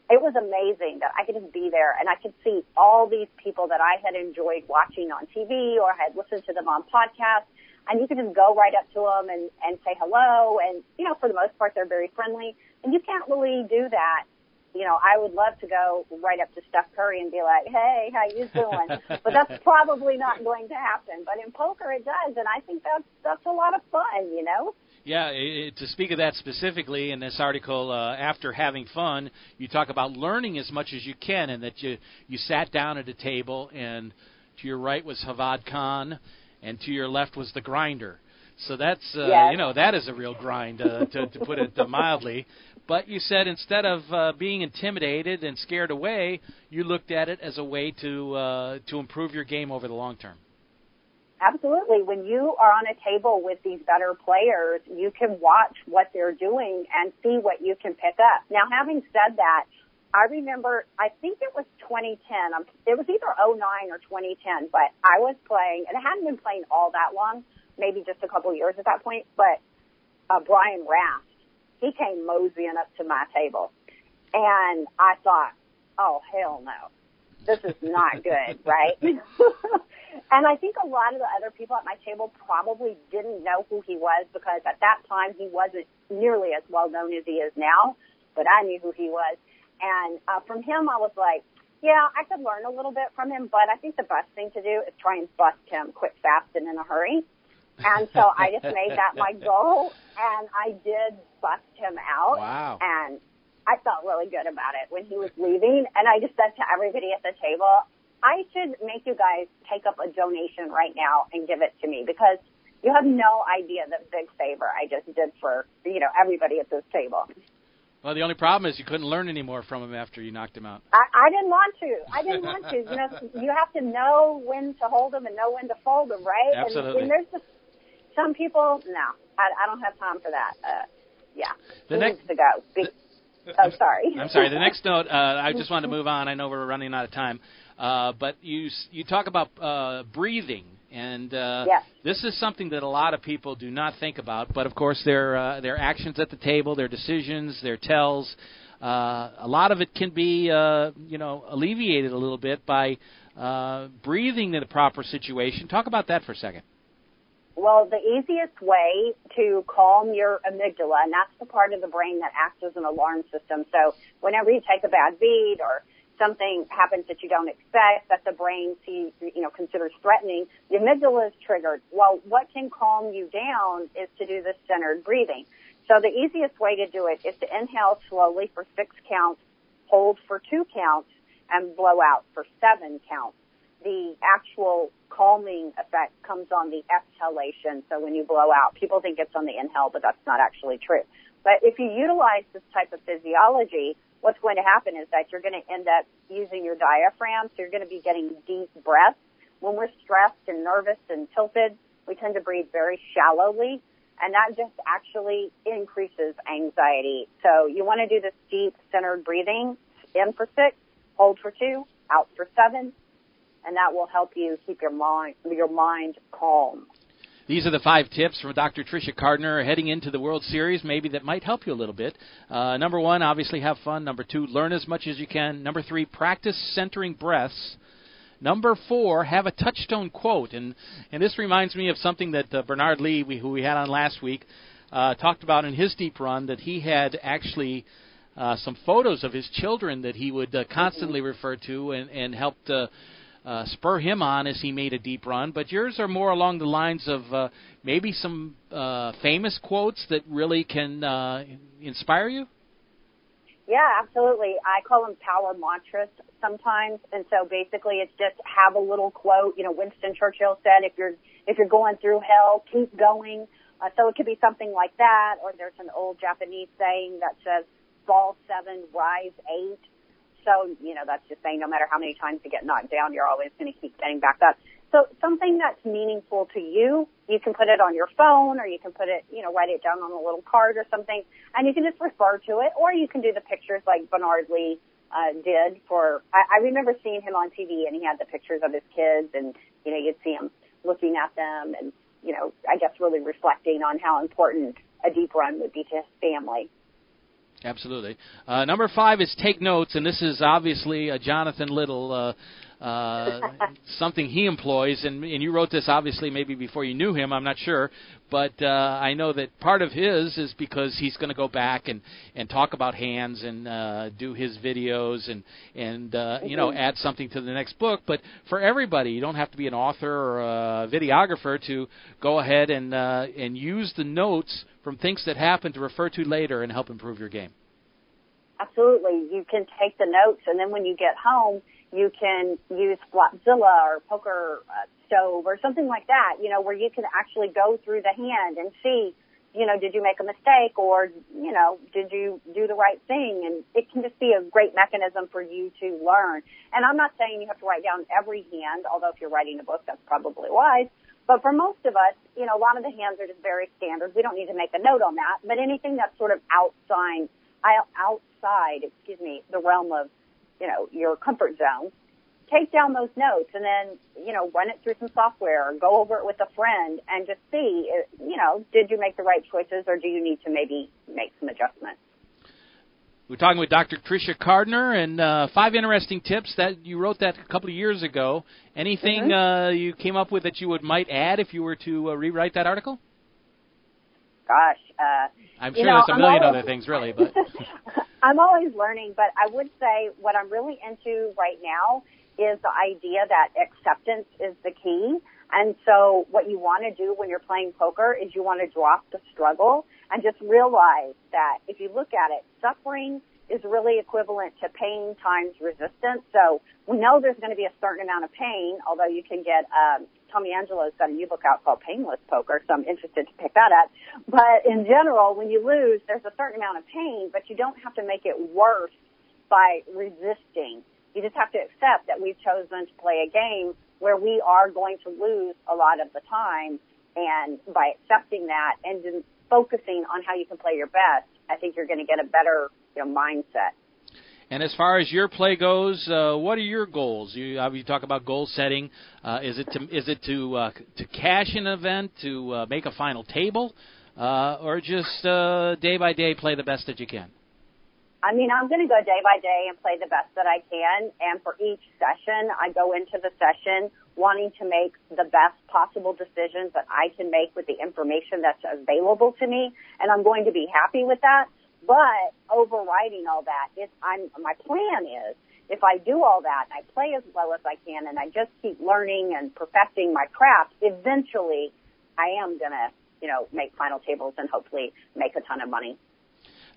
it was amazing that I could just be there and I could see all these people that I had enjoyed watching on TV or had listened to them on podcasts. And you can just go right up to them and, and say hello. And, you know, for the most part, they're very friendly. And you can't really do that. You know, I would love to go right up to Steph Curry and be like, hey, how you doing? but that's probably not going to happen. But in poker, it does. And I think that's, that's a lot of fun, you know? Yeah, it, to speak of that specifically in this article, uh, after having fun, you talk about learning as much as you can, and that you you sat down at a table, and to your right was Javad Khan, and to your left was the grinder. So that's uh, yes. you know that is a real grind uh, to, to put it uh, mildly. But you said instead of uh, being intimidated and scared away, you looked at it as a way to uh, to improve your game over the long term. Absolutely. When you are on a table with these better players, you can watch what they're doing and see what you can pick up. Now, having said that, I remember, I think it was 2010. Um, it was either 09 or 2010, but I was playing, and I hadn't been playing all that long, maybe just a couple years at that point, but uh, Brian Rast, he came moseying up to my table. And I thought, oh, hell no. This is not good, right? And I think a lot of the other people at my table probably didn't know who he was because at that time he wasn't nearly as well known as he is now, but I knew who he was. And uh, from him, I was like, yeah, I could learn a little bit from him, but I think the best thing to do is try and bust him quick, fast, and in a hurry. And so I just made that my goal, and I did bust him out. Wow. And I felt really good about it when he was leaving, and I just said to everybody at the table, I should make you guys take up a donation right now and give it to me because you have no idea the big favor I just did for you know everybody at this table. Well, the only problem is you couldn't learn any more from him after you knocked him out. I, I didn't want to. I didn't want to. You know, you have to know when to hold them and know when to fold them, right? Absolutely. And, and there's just some people. No, I, I don't have time for that. Uh, yeah, the he next needs to go. Be, oh, sorry. I'm sorry. The next note. Uh, I just wanted to move on. I know we're running out of time. Uh, but you you talk about uh, breathing, and uh, yes. this is something that a lot of people do not think about. But of course, their uh, their actions at the table, their decisions, their tells, uh, a lot of it can be uh, you know alleviated a little bit by uh, breathing in the proper situation. Talk about that for a second. Well, the easiest way to calm your amygdala, and that's the part of the brain that acts as an alarm system. So whenever you take a bad beat or something happens that you don't expect that the brain sees, you know, considers threatening, the amygdala is triggered. Well, what can calm you down is to do this centered breathing. So the easiest way to do it is to inhale slowly for six counts, hold for two counts, and blow out for seven counts. The actual calming effect comes on the exhalation. So when you blow out, people think it's on the inhale, but that's not actually true. But if you utilize this type of physiology, what's going to happen is that you're going to end up using your diaphragm. So you're going to be getting deep breaths. When we're stressed and nervous and tilted, we tend to breathe very shallowly and that just actually increases anxiety. So you want to do this deep centered breathing in for six, hold for two, out for seven, and that will help you keep your mind your mind calm. These are the five tips from Dr. Tricia Cardner heading into the World Series, maybe that might help you a little bit. Uh, number one, obviously have fun. Number two, learn as much as you can. Number three, practice centering breaths. Number four, have a touchstone quote, and and this reminds me of something that uh, Bernard Lee, we, who we had on last week, uh, talked about in his deep run that he had actually uh, some photos of his children that he would uh, constantly refer to and and helped. Uh, uh, spur him on as he made a deep run, but yours are more along the lines of uh, maybe some uh, famous quotes that really can uh, inspire you. Yeah, absolutely. I call them power mantras sometimes, and so basically it's just have a little quote. You know, Winston Churchill said, "If you're if you're going through hell, keep going." Uh, so it could be something like that, or there's an old Japanese saying that says, "Fall seven, rise eight. So you know that's just saying no matter how many times you get knocked down, you're always going to keep getting back up. So something that's meaningful to you, you can put it on your phone or you can put it, you know, write it down on a little card or something and you can just refer to it or you can do the pictures like Bernard Lee uh, did for, I, I remember seeing him on TV and he had the pictures of his kids and, you know, you'd see him looking at them and, you know, I guess really reflecting on how important a deep run would be to his family. Absolutely. Uh, number five is take notes, and this is obviously a Jonathan Little uh, something he employs, and, and you wrote this obviously maybe before you knew him. I'm not sure, but uh, I know that part of his is because he's going to go back and and talk about hands and uh, do his videos and and uh, you know add something to the next book. But for everybody, you don't have to be an author or a videographer to go ahead and uh, and use the notes from things that happen to refer to later and help improve your game. Absolutely, you can take the notes, and then when you get home you can use Flopzilla or Poker uh, Stove or something like that, you know, where you can actually go through the hand and see, you know, did you make a mistake or, you know, did you do the right thing? And it can just be a great mechanism for you to learn. And I'm not saying you have to write down every hand, although if you're writing a book, that's probably wise. But for most of us, you know, a lot of the hands are just very standard. We don't need to make a note on that. But anything that's sort of outside, outside, excuse me, the realm of you know, your comfort zone, take down those notes and then, you know, run it through some software or go over it with a friend and just see, you know, did you make the right choices or do you need to maybe make some adjustments? We're talking with Dr. Tricia Cardner and uh, five interesting tips that you wrote that a couple of years ago. Anything mm-hmm. uh, you came up with that you would might add if you were to uh, rewrite that article? Gosh, uh, I'm sure know, there's a million always, other things, really, but I'm always learning. But I would say what I'm really into right now is the idea that acceptance is the key. And so what you want to do when you're playing poker is you want to drop the struggle and just realize that if you look at it, suffering is really equivalent to pain times resistance. So we know there's going to be a certain amount of pain, although you can get um, Tommy Angelo's got a new book out called Painless Poker, so I'm interested to pick that up. But in general, when you lose, there's a certain amount of pain, but you don't have to make it worse by resisting. You just have to accept that we've chosen to play a game where we are going to lose a lot of the time. And by accepting that and focusing on how you can play your best, I think you're going to get a better you know, mindset. And as far as your play goes, uh, what are your goals? You, uh, you talk about goal setting. Uh, is it to is it to uh, to cash an event, to uh, make a final table, uh, or just uh, day by day play the best that you can? I mean, I'm going to go day by day and play the best that I can. And for each session, I go into the session wanting to make the best possible decisions that I can make with the information that's available to me. And I'm going to be happy with that. But overriding all that, is I'm, my plan is if I do all that and I play as well as I can and I just keep learning and perfecting my craft, eventually I am going to you know, make final tables and hopefully make a ton of money.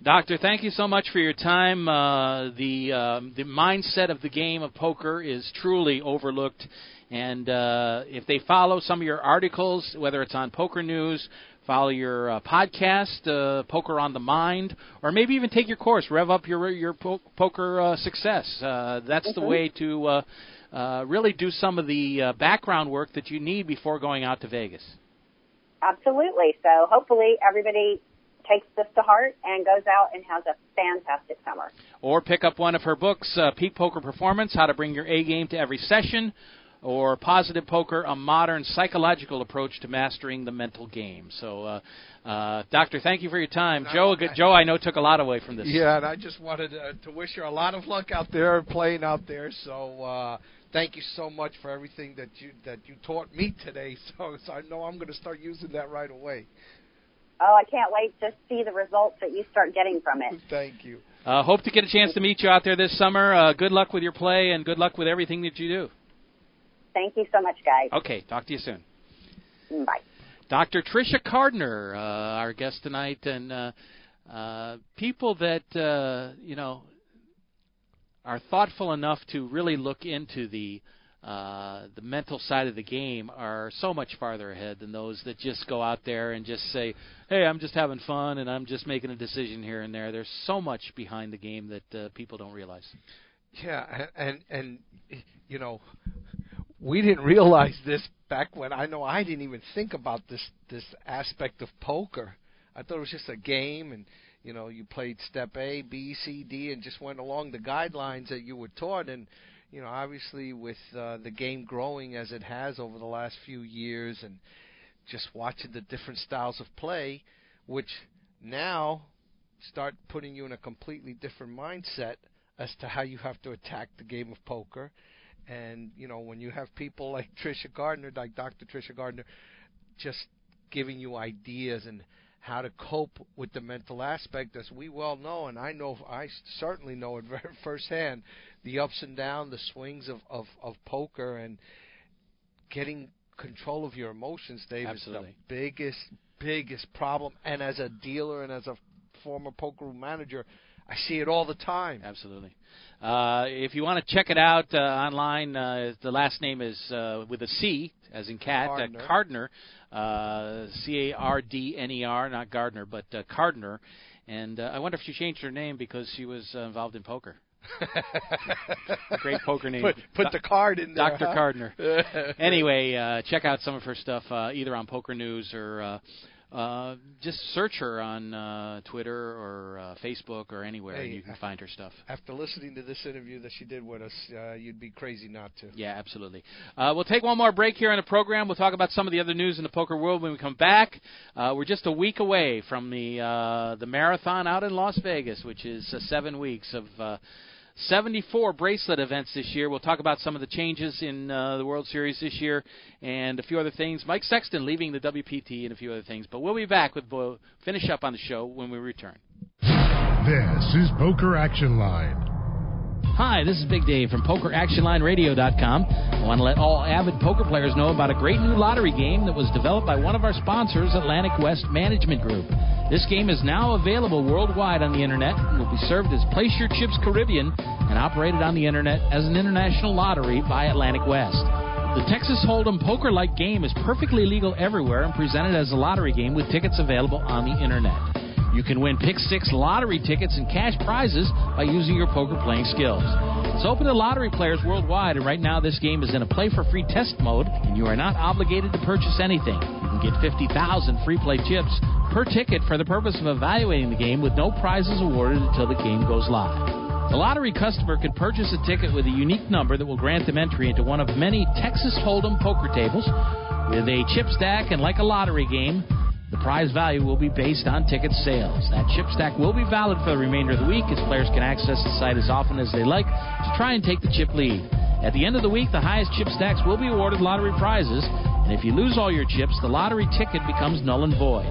Doctor, thank you so much for your time. Uh, the uh, the mindset of the game of poker is truly overlooked, and uh, if they follow some of your articles, whether it's on Poker News, follow your uh, podcast, uh, Poker on the Mind, or maybe even take your course, rev up your your po- poker uh, success. Uh, that's mm-hmm. the way to uh, uh, really do some of the uh, background work that you need before going out to Vegas. Absolutely. So hopefully everybody takes this to heart and goes out and has a fantastic summer. Or pick up one of her books, uh, Peak Poker Performance: How to Bring Your A Game to Every Session, or Positive Poker: A Modern Psychological Approach to Mastering the Mental Game. So, uh, uh, Doctor, thank you for your time. Joe, I, Joe, I know took a lot away from this. Yeah, and I just wanted uh, to wish you a lot of luck out there playing out there. So. Uh, thank you so much for everything that you that you taught me today. So, so I know I'm going to start using that right away. Oh, I can't wait to see the results that you start getting from it. Thank you. Uh, hope to get a chance to meet you out there this summer. Uh, good luck with your play and good luck with everything that you do. Thank you so much, guys. Okay, talk to you soon. Bye. Dr. Tricia Cardner, uh, our guest tonight, and uh, uh, people that uh, you know are thoughtful enough to really look into the uh, the mental side of the game are so much farther ahead than those that just go out there and just say, "Hey, I'm just having fun and I'm just making a decision here and there." There's so much behind the game that uh, people don't realize. Yeah, and and you know, we didn't realize this back when I know I didn't even think about this this aspect of poker. I thought it was just a game and you know you played step A, B, C, D, and just went along the guidelines that you were taught. And you know, obviously with uh, the game growing as it has over the last few years, and just watching the different styles of play, which now start putting you in a completely different mindset as to how you have to attack the game of poker. And you know, when you have people like Trisha Gardner, like Dr. Trisha Gardner, just giving you ideas and how to cope with the mental aspect, as we well know, and I know I certainly know it very firsthand, the ups and downs, the swings of, of, of poker, and getting control of your emotions, Dave, Absolutely. is the biggest biggest problem. And as a dealer and as a former poker room manager, I see it all the time. Absolutely. Uh, if you want to check it out uh, online, uh, the last name is uh, with a C, as in cat, Cardner. Uh, Cardner, uh, C A R D N E R, not Gardner, but uh, Cardner. And uh, I wonder if she changed her name because she was uh, involved in poker. Great poker name. Put, put the card in there. Dr. huh? Cardner. anyway, uh, check out some of her stuff uh, either on Poker News or uh, just search her on uh, Twitter or uh, Facebook or anywhere, and you can find her stuff. After listening to this interview that she did with us, uh, you'd be crazy not to. Yeah, absolutely. Uh, we'll take one more break here on the program. We'll talk about some of the other news in the poker world when we come back. Uh, we're just a week away from the uh, the marathon out in Las Vegas, which is uh, seven weeks of. Uh, 74 bracelet events this year. We'll talk about some of the changes in uh, the World Series this year and a few other things. Mike Sexton leaving the WPT and a few other things. But we'll be back with we'll finish up on the show when we return. This is Poker Action Line. Hi, this is Big Dave from PokerActionLineRadio.com. I want to let all avid poker players know about a great new lottery game that was developed by one of our sponsors, Atlantic West Management Group. This game is now available worldwide on the internet and will be served as Place Your Chips Caribbean and operated on the internet as an international lottery by Atlantic West. The Texas Hold'em poker-like game is perfectly legal everywhere and presented as a lottery game with tickets available on the internet. You can win Pick Six lottery tickets and cash prizes by using your poker playing skills. It's open to lottery players worldwide, and right now this game is in a play for free test mode, and you are not obligated to purchase anything. You can get 50,000 free play chips per ticket for the purpose of evaluating the game with no prizes awarded until the game goes live. The lottery customer can purchase a ticket with a unique number that will grant them entry into one of many Texas Hold'em poker tables with a chip stack and like a lottery game. The prize value will be based on ticket sales. That chip stack will be valid for the remainder of the week as players can access the site as often as they like to try and take the chip lead. At the end of the week, the highest chip stacks will be awarded lottery prizes, and if you lose all your chips, the lottery ticket becomes null and void.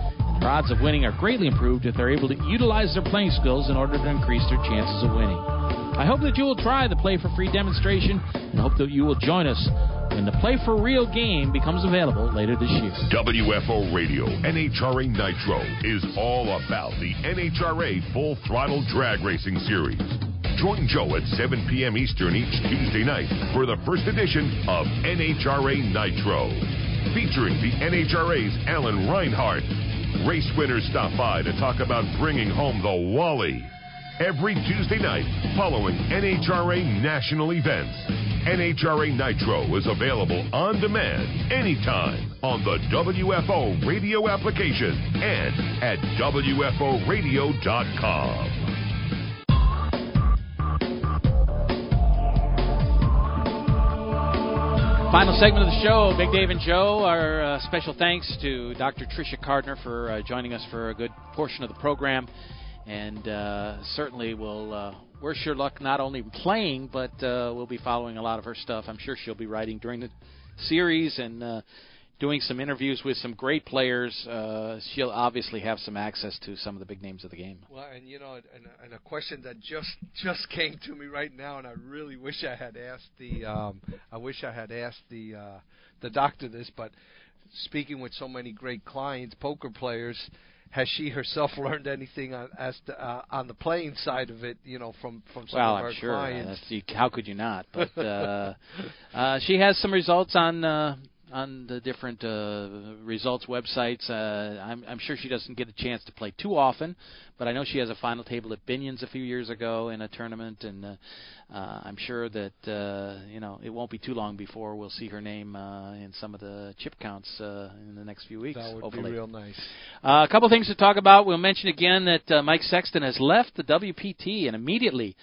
Their odds of winning are greatly improved if they're able to utilize their playing skills in order to increase their chances of winning. I hope that you will try the Play for Free demonstration and hope that you will join us when the Play for Real game becomes available later this year. WFO Radio NHRA Nitro is all about the NHRA Full Throttle Drag Racing Series. Join Joe at 7 p.m. Eastern each Tuesday night for the first edition of NHRA Nitro, featuring the NHRA's Alan Reinhart. Race winners stop by to talk about bringing home the Wally. Every Tuesday night following NHRA national events. NHRA Nitro is available on demand anytime on the WFO radio application and at WFOradio.com. Final segment of the show, Big Dave and Joe. Our uh, special thanks to Dr. Tricia Cardner for uh, joining us for a good portion of the program, and uh, certainly we'll uh, wish her luck not only playing, but uh, we'll be following a lot of her stuff. I'm sure she'll be writing during the series and uh, doing some interviews with some great players. Uh, she'll obviously have some access to some of the big names of the game. Well, and you know, and, and a question that just just came to me right now, and I really wish I had asked the um, I wish I had asked the uh, the doctor this, but speaking with so many great clients, poker players. Has she herself learned anything on, as to, uh, on the playing side of it? You know, from from some well, of I'm our sure. clients. Uh, how could you not? But uh, uh, she has some results on uh, on the different uh, results websites. Uh, I'm, I'm sure she doesn't get a chance to play too often, but I know she has a final table at Binion's a few years ago in a tournament, and uh, uh, I'm sure that uh, you know it won't be too long before we'll see her name uh, in some of the chip counts uh, in the next few weeks. That would hopefully. be real nice. Uh, a couple things to talk about. We'll mention again that uh, Mike Sexton has left the WPT and immediately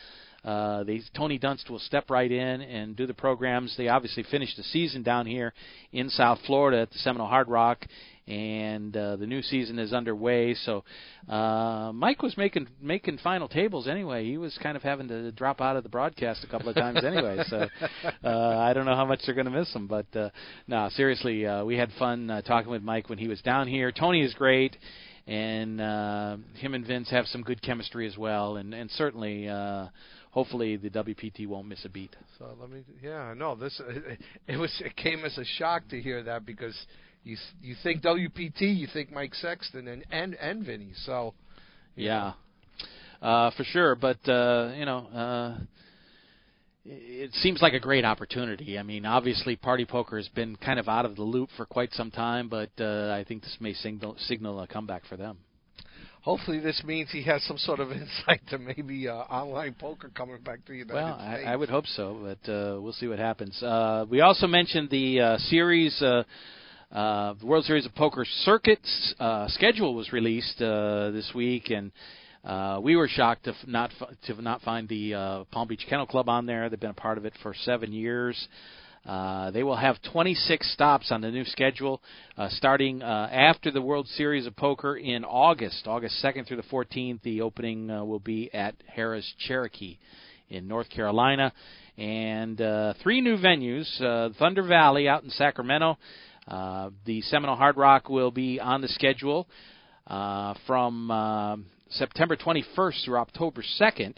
uh, they, Tony Dunst will step right in and do the programs. They obviously finished the season down here in South Florida at the Seminole Hard Rock, and uh, the new season is underway. So uh, Mike was making making final tables anyway. He was kind of having to drop out of the broadcast a couple of times anyway. So uh, I don't know how much they're going to miss him, but uh, no, seriously, uh, we had fun uh, talking with Mike when he was down here. Tony is great. And uh, him and Vince have some good chemistry as well, and and certainly uh, hopefully the WPT won't miss a beat. So let me, yeah, no, this it was it came as a shock to hear that because you you think WPT, you think Mike Sexton and and and Vinny, so yeah, uh, for sure. But uh, you know, uh, it seems like a great opportunity. I mean, obviously, Party Poker has been kind of out of the loop for quite some time, but uh, I think this may signal signal a comeback for them hopefully this means he has some sort of insight to maybe uh, online poker coming back to the United well, States. I, I would hope so, but uh, we'll see what happens. Uh, we also mentioned the uh, series. Uh, uh, the World Series of Poker Circuits uh, schedule was released uh, this week, and uh, we were shocked to f- not f- to not find the uh, Palm Beach Kennel Club on there. They've been a part of it for seven years. Uh, they will have 26 stops on the new schedule, uh, starting uh, after the World Series of Poker in August, August 2nd through the 14th. The opening uh, will be at Harrah's Cherokee in North Carolina, and uh, three new venues: uh, Thunder Valley out in Sacramento. Uh, the Seminole Hard Rock will be on the schedule uh, from uh, September 21st through October 2nd.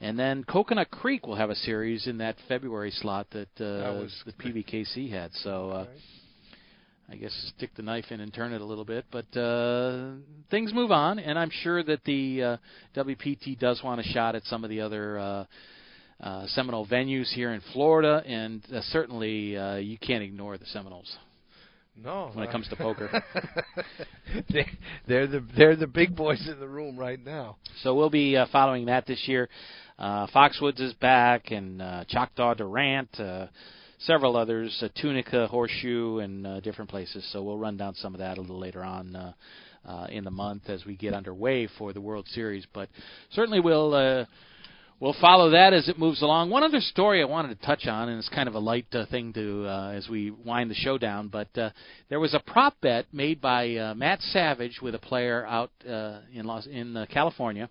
And then Coconut Creek will have a series in that February slot that, uh, That was the PBKC had. So uh. I guess stick the knife in and turn it a little bit. But uh, things move on, and I'm sure that the uh, WPT does want a shot at some of the other uh, uh, Seminole venues here in Florida, and uh, certainly uh, you can't ignore the Seminoles. no, when it comes to poker. they, they're the they're the big boys in the room right now. So we'll be uh, following that this year. Uh, Foxwoods is back, and uh, Choctaw Durant, uh, several others, uh, Tunica, Horseshoe, and uh, different places. So we'll run down some of that a little later on uh, uh, in the month as we get underway for the World Series. But certainly we'll. Uh, we'll follow that as it moves along. One other story I wanted to touch on, and it's kind of a light uh, thing to uh, as we wind the show down. But uh, there was a prop bet made by uh, Matt Savage with a player out uh, in Los in uh, California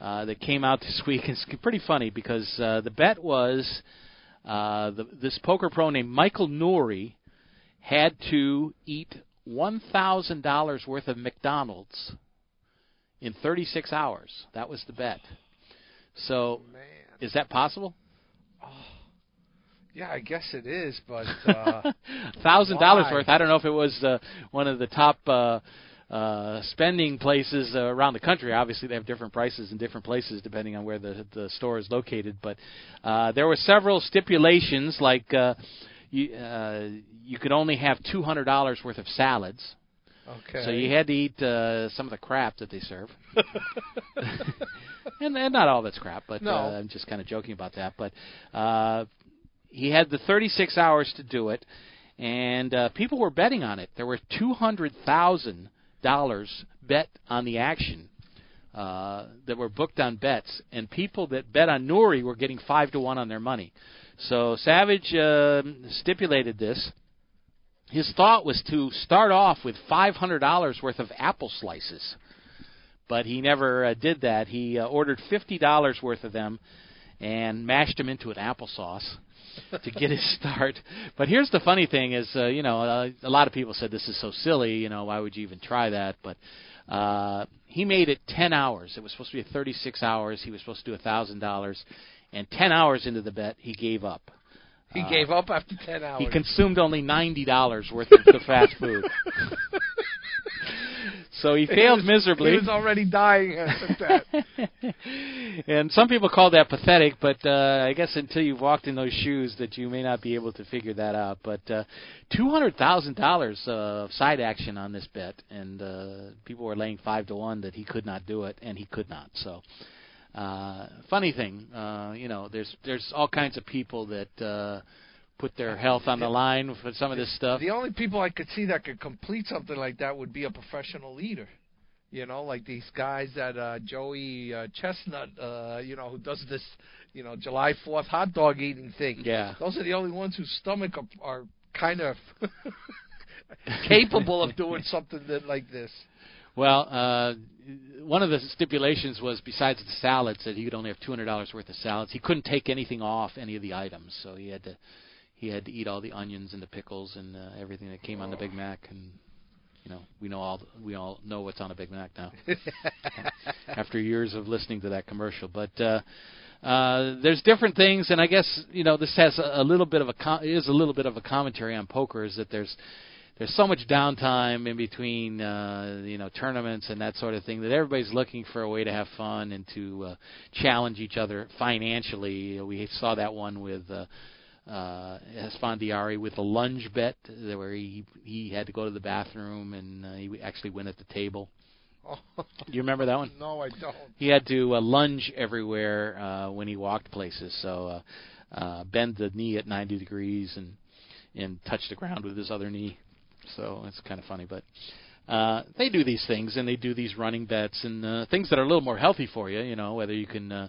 uh, that came out this week. It's pretty funny because uh, the bet was uh, the, this poker pro named Michael Nouri had to eat one thousand dollars worth of McDonald's in 36 hours. That was the bet. So, Man. is that possible? Yeah, I guess it is, but uh, Thousand dollars worth. I don't know if it was uh, one of the top uh, uh, spending places uh, around the country. Obviously, they have different prices in different places depending on where the the store is located. But uh, there were several stipulations, like uh, you uh, you could only have two hundred dollars worth of salads. okay. So you had to eat uh, some of the crap that they serve, and, and not all it's crap. But No. uh, I'm just kind of joking about that. But uh, he had the 36 hours to do it, and uh, people were betting on it. There were 200,000 dollars bet on the action uh, that were booked on bets, and people that bet on Nuri were getting five to one on their money. So Savage uh, stipulated this. His thought was to start off with $500 worth of apple slices, but he never uh, did that. He uh, ordered $50 worth of them and mashed them into an applesauce to get his start. But here's the funny thing: is uh, you know uh, a lot of people said this is so silly. You know why would you even try that? But uh, he made it 10 hours. It was supposed to be 36 hours. He was supposed to do a thousand dollars, and 10 hours into the bet, he gave up. he uh, gave up after ten hours. He consumed only ninety dollars worth of the fast food. so he failed was- miserably. He was already dying at that. and some people call that pathetic, but uh, I guess until you've walked in those shoes, that you may not be able to figure that out. But uh, two hundred thousand dollars of side action on this bet, and uh, people were laying five to one that he could not do it, and he could not. So. Uh, funny thing, uh, you know, there's there's all kinds of people that uh, put their health on the line for some of this stuff. The only people I could see that could complete something like that would be a professional leader. You know, like these guys that uh Joey uh, Chestnut, uh, you know, who does this, you know, July Fourth hot dog eating thing. Yeah. Those are the only ones whose stomach are, are kind of capable of doing something that, like this. Well, uh, one of the stipulations was besides the salads that he could only have two hundred dollars worth of salads. He couldn't take anything off any of the items, so he had to he had to eat all the onions and the pickles and uh, everything that came on the Big Mac. And you know, we know all we all know what's on a Big Mac now after years of listening to that commercial. But uh, uh, there's different things, and I guess you know this has a, a little bit of a com- is a little bit of a commentary on poker. Is that there's there's so much downtime in between uh, you know tournaments and that sort of thing that everybody's looking for a way to have fun and to uh, challenge each other financially. We saw that one with. Uh, uh, Esfandiari with a lunge bet where he he had to go to the bathroom and uh, he actually went at the table. You remember that one? No, I don't. He had to uh, lunge everywhere uh, when he walked places. So uh, uh, bend the knee at 90 degrees and and touch the ground with his other knee. So it's kind of funny, but uh, they do these things and they do these running bets and uh, things that are a little more healthy for you. You know, whether you can. Uh,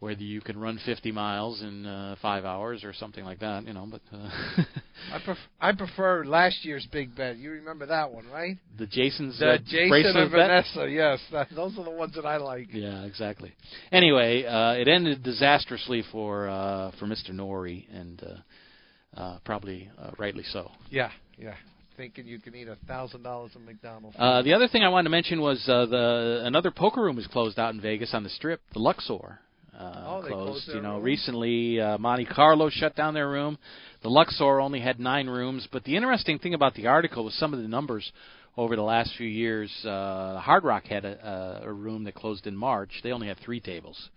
whether you can run 50 miles in uh, five hours or something like that, you know. But uh, I pref- I prefer last year's big bet. You remember that one, right? the Jason's The uh, Jason bracelet and bet? Vanessa. Yes, that, those are the ones that I like. Yeah, exactly. Anyway, uh, it ended disastrously for uh, for Mr. Nori, and uh, uh, probably uh, rightly so. Yeah, yeah. Thinking you can eat a thousand dollars at McDonald's. Uh, the other thing I wanted to mention was uh, the another poker room was closed out in Vegas on the Strip, the Luxor. Uh, Oh, they closed you know, room? recently uh, Monte Carlo shut down their room. The Luxor only had nine rooms, but the interesting thing about the article was some of the numbers over the last few years. Uh, Hard Rock had a, a, a room that closed in March. They only had three tables.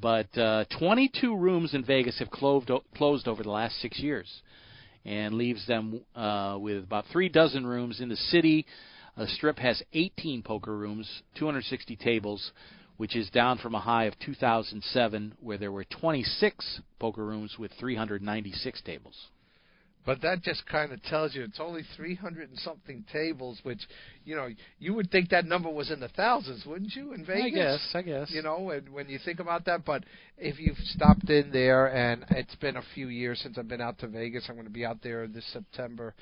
But uh, 22 rooms in Vegas have closed closed over the last six years, and leaves them uh, with about three dozen rooms in the city. The Strip has 18 poker rooms, 260 tables, which is down from a high of 2007, where there were 26 poker rooms with 396 tables. But that just kind of tells you it's only 300 and something tables, which, you know, you would think that number was in the thousands, wouldn't you, in Vegas? I guess, I guess. You know, and when you think about that, but if you've stopped in there, and it's been a few years since I've been out to Vegas, I'm going to be out there this September.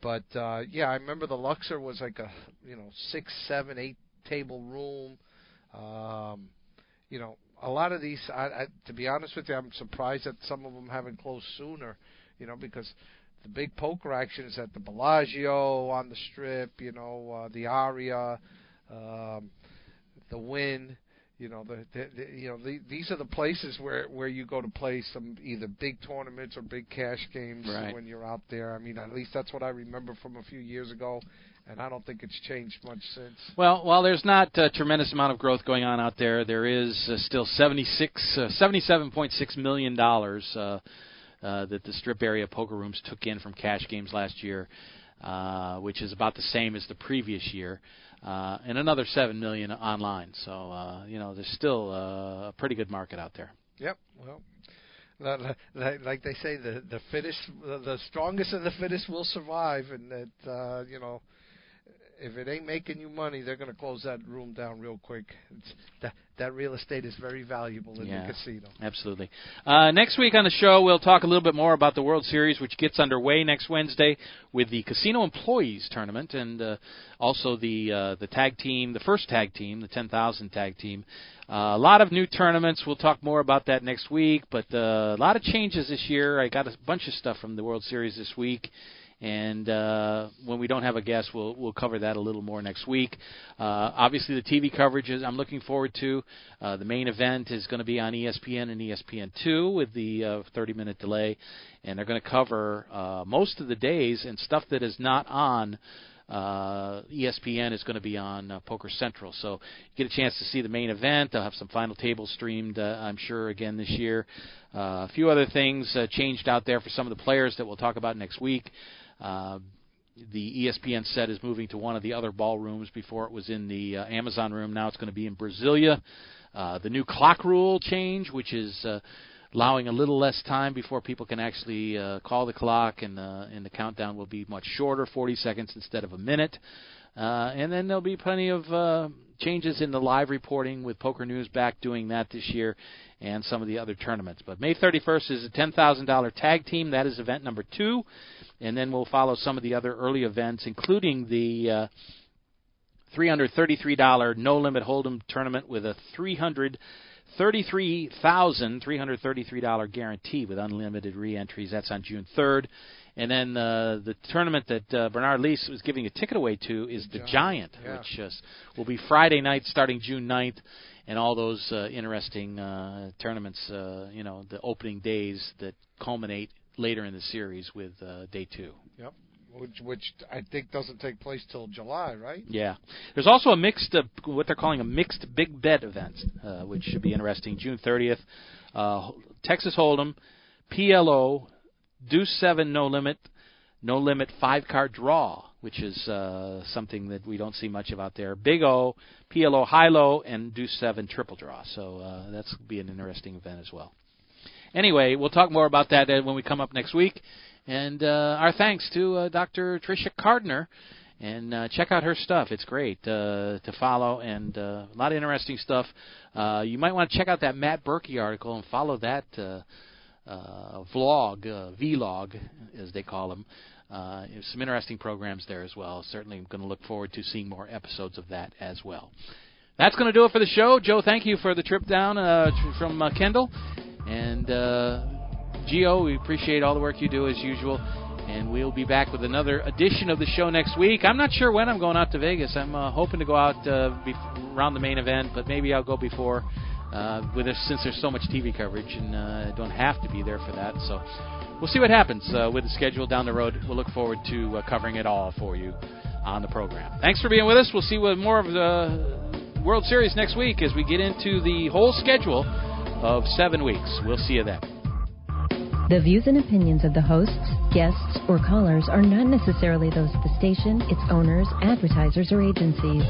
But uh yeah, I remember the Luxor was like a you know six, seven, eight table room. Um, you know, a lot of these. I, I, to be honest with you, I'm surprised that some of them haven't closed sooner. You know, because the big poker action is at the Bellagio on the Strip. You know, uh, the Aria, um, the Wynn. You know, the, the, the you know the, these are the places where where you go to play some either big tournaments or big cash games right. when you're out there. I mean, at least that's what I remember from a few years ago and I don't think it's changed much since. Well, while there's not a tremendous amount of growth going on out there, there is uh, still 76, uh, 77.6 million dollars uh, uh, that the Strip area poker rooms took in from cash games last year, uh, which is about the same as the previous year, uh, and another seven million online. So uh, you know, there's still uh, a pretty good market out there. Yep. Well. Like, like they say, the the fittest, the strongest of the fittest will survive, and that uh, you know, if it ain't making you money, they're going to close that room down real quick. It's, that that real estate is very valuable in yeah, the casino. Absolutely. Uh, next week on the show, we'll talk a little bit more about the World Series, which gets underway next Wednesday with the Casino Employees Tournament and uh, also the uh, the tag team, the first tag team, the 10,000 tag team. Uh, a lot of new tournaments. We'll talk more about that next week, but uh, a lot of changes this year. I got a bunch of stuff from the World Series this week and uh, when we don't have a guest, we'll we'll cover that a little more next week. Uh, obviously, the TV coverage is I'm looking forward to. Uh, the main event is going to be on ESPN and ESPN2 with the uh, 30 minute delay, and they're going to cover uh, most of the days and stuff that is not on. Uh, ESPN is going to be on uh, Poker Central, so you get a chance to see the main event. They'll have some final tables streamed, uh, I'm sure, again this year. Uh, a few other things uh, changed out there for some of the players that we'll talk about next week. Uh, the ESPN set is moving to one of the other ballrooms. Before it was in the uh, Amazon room. Now it's going to be in Brasilia. Uh, the new clock rule change, which is uh, allowing a little less time before people can actually uh, call the clock, and, uh, and the countdown will be much shorter, 40 seconds instead of a minute. Uh, and then there'll be plenty of uh, changes in the live reporting with Poker News back doing that this year and some of the other tournaments. But May 31st is a $10,000 tag team. That is event number two and then we'll follow some of the other early events, including the uh, $333 no limit hold'em tournament with a 300 $33,333 guarantee with unlimited re-entries. That's on June 3rd. And then uh, the tournament that uh, Bernard Leese was giving a ticket away to is the Giant, Giant yeah. which uh, will be Friday night starting June 9th. And all those uh, interesting uh, tournaments, uh, you know, the opening days that culminate later in the series with uh, day two. Yep. Which, which I think doesn't take place till July, right? Yeah. There's also a mixed, uh, what they're calling a mixed big bet event, uh, which should be interesting. June 30th, uh, Texas Hold'em, PLO, Deuce Seven No Limit, No Limit five card draw, which is uh, something that we don't see much of out there. Big O, PLO High Low, and Deuce Seven Triple Draw. So uh, that's be an interesting event as well. Anyway, we'll talk more about that when we come up next week. And uh, our thanks to uh, Dr. Tricia Cardner. And uh, check out her stuff. It's great uh, to follow and uh, a lot of interesting stuff. Uh, you might want to check out that Matt Berkey article and follow that uh, uh, vlog, uh, vlog, as they call them. Uh, some interesting programs there as well. Certainly, I'm going to look forward to seeing more episodes of that as well. That's going to do it for the show. Joe, thank you for the trip down uh, from uh, Kendall. And uh, Geo, we appreciate all the work you do as usual. And we'll be back with another edition of the show next week. I'm not sure when I'm going out to Vegas. I'm uh, hoping to go out uh, be- around the main event, but maybe I'll go before. Uh, with since there's so much TV coverage, and uh, don't have to be there for that. So we'll see what happens uh, with the schedule down the road. We'll look forward to uh, covering it all for you on the program. Thanks for being with us. We'll see what more of the World Series next week as we get into the whole schedule of seven weeks. We'll see you then. The views and opinions of the hosts, guests, or callers are not necessarily those of the station, its owners, advertisers, or agencies.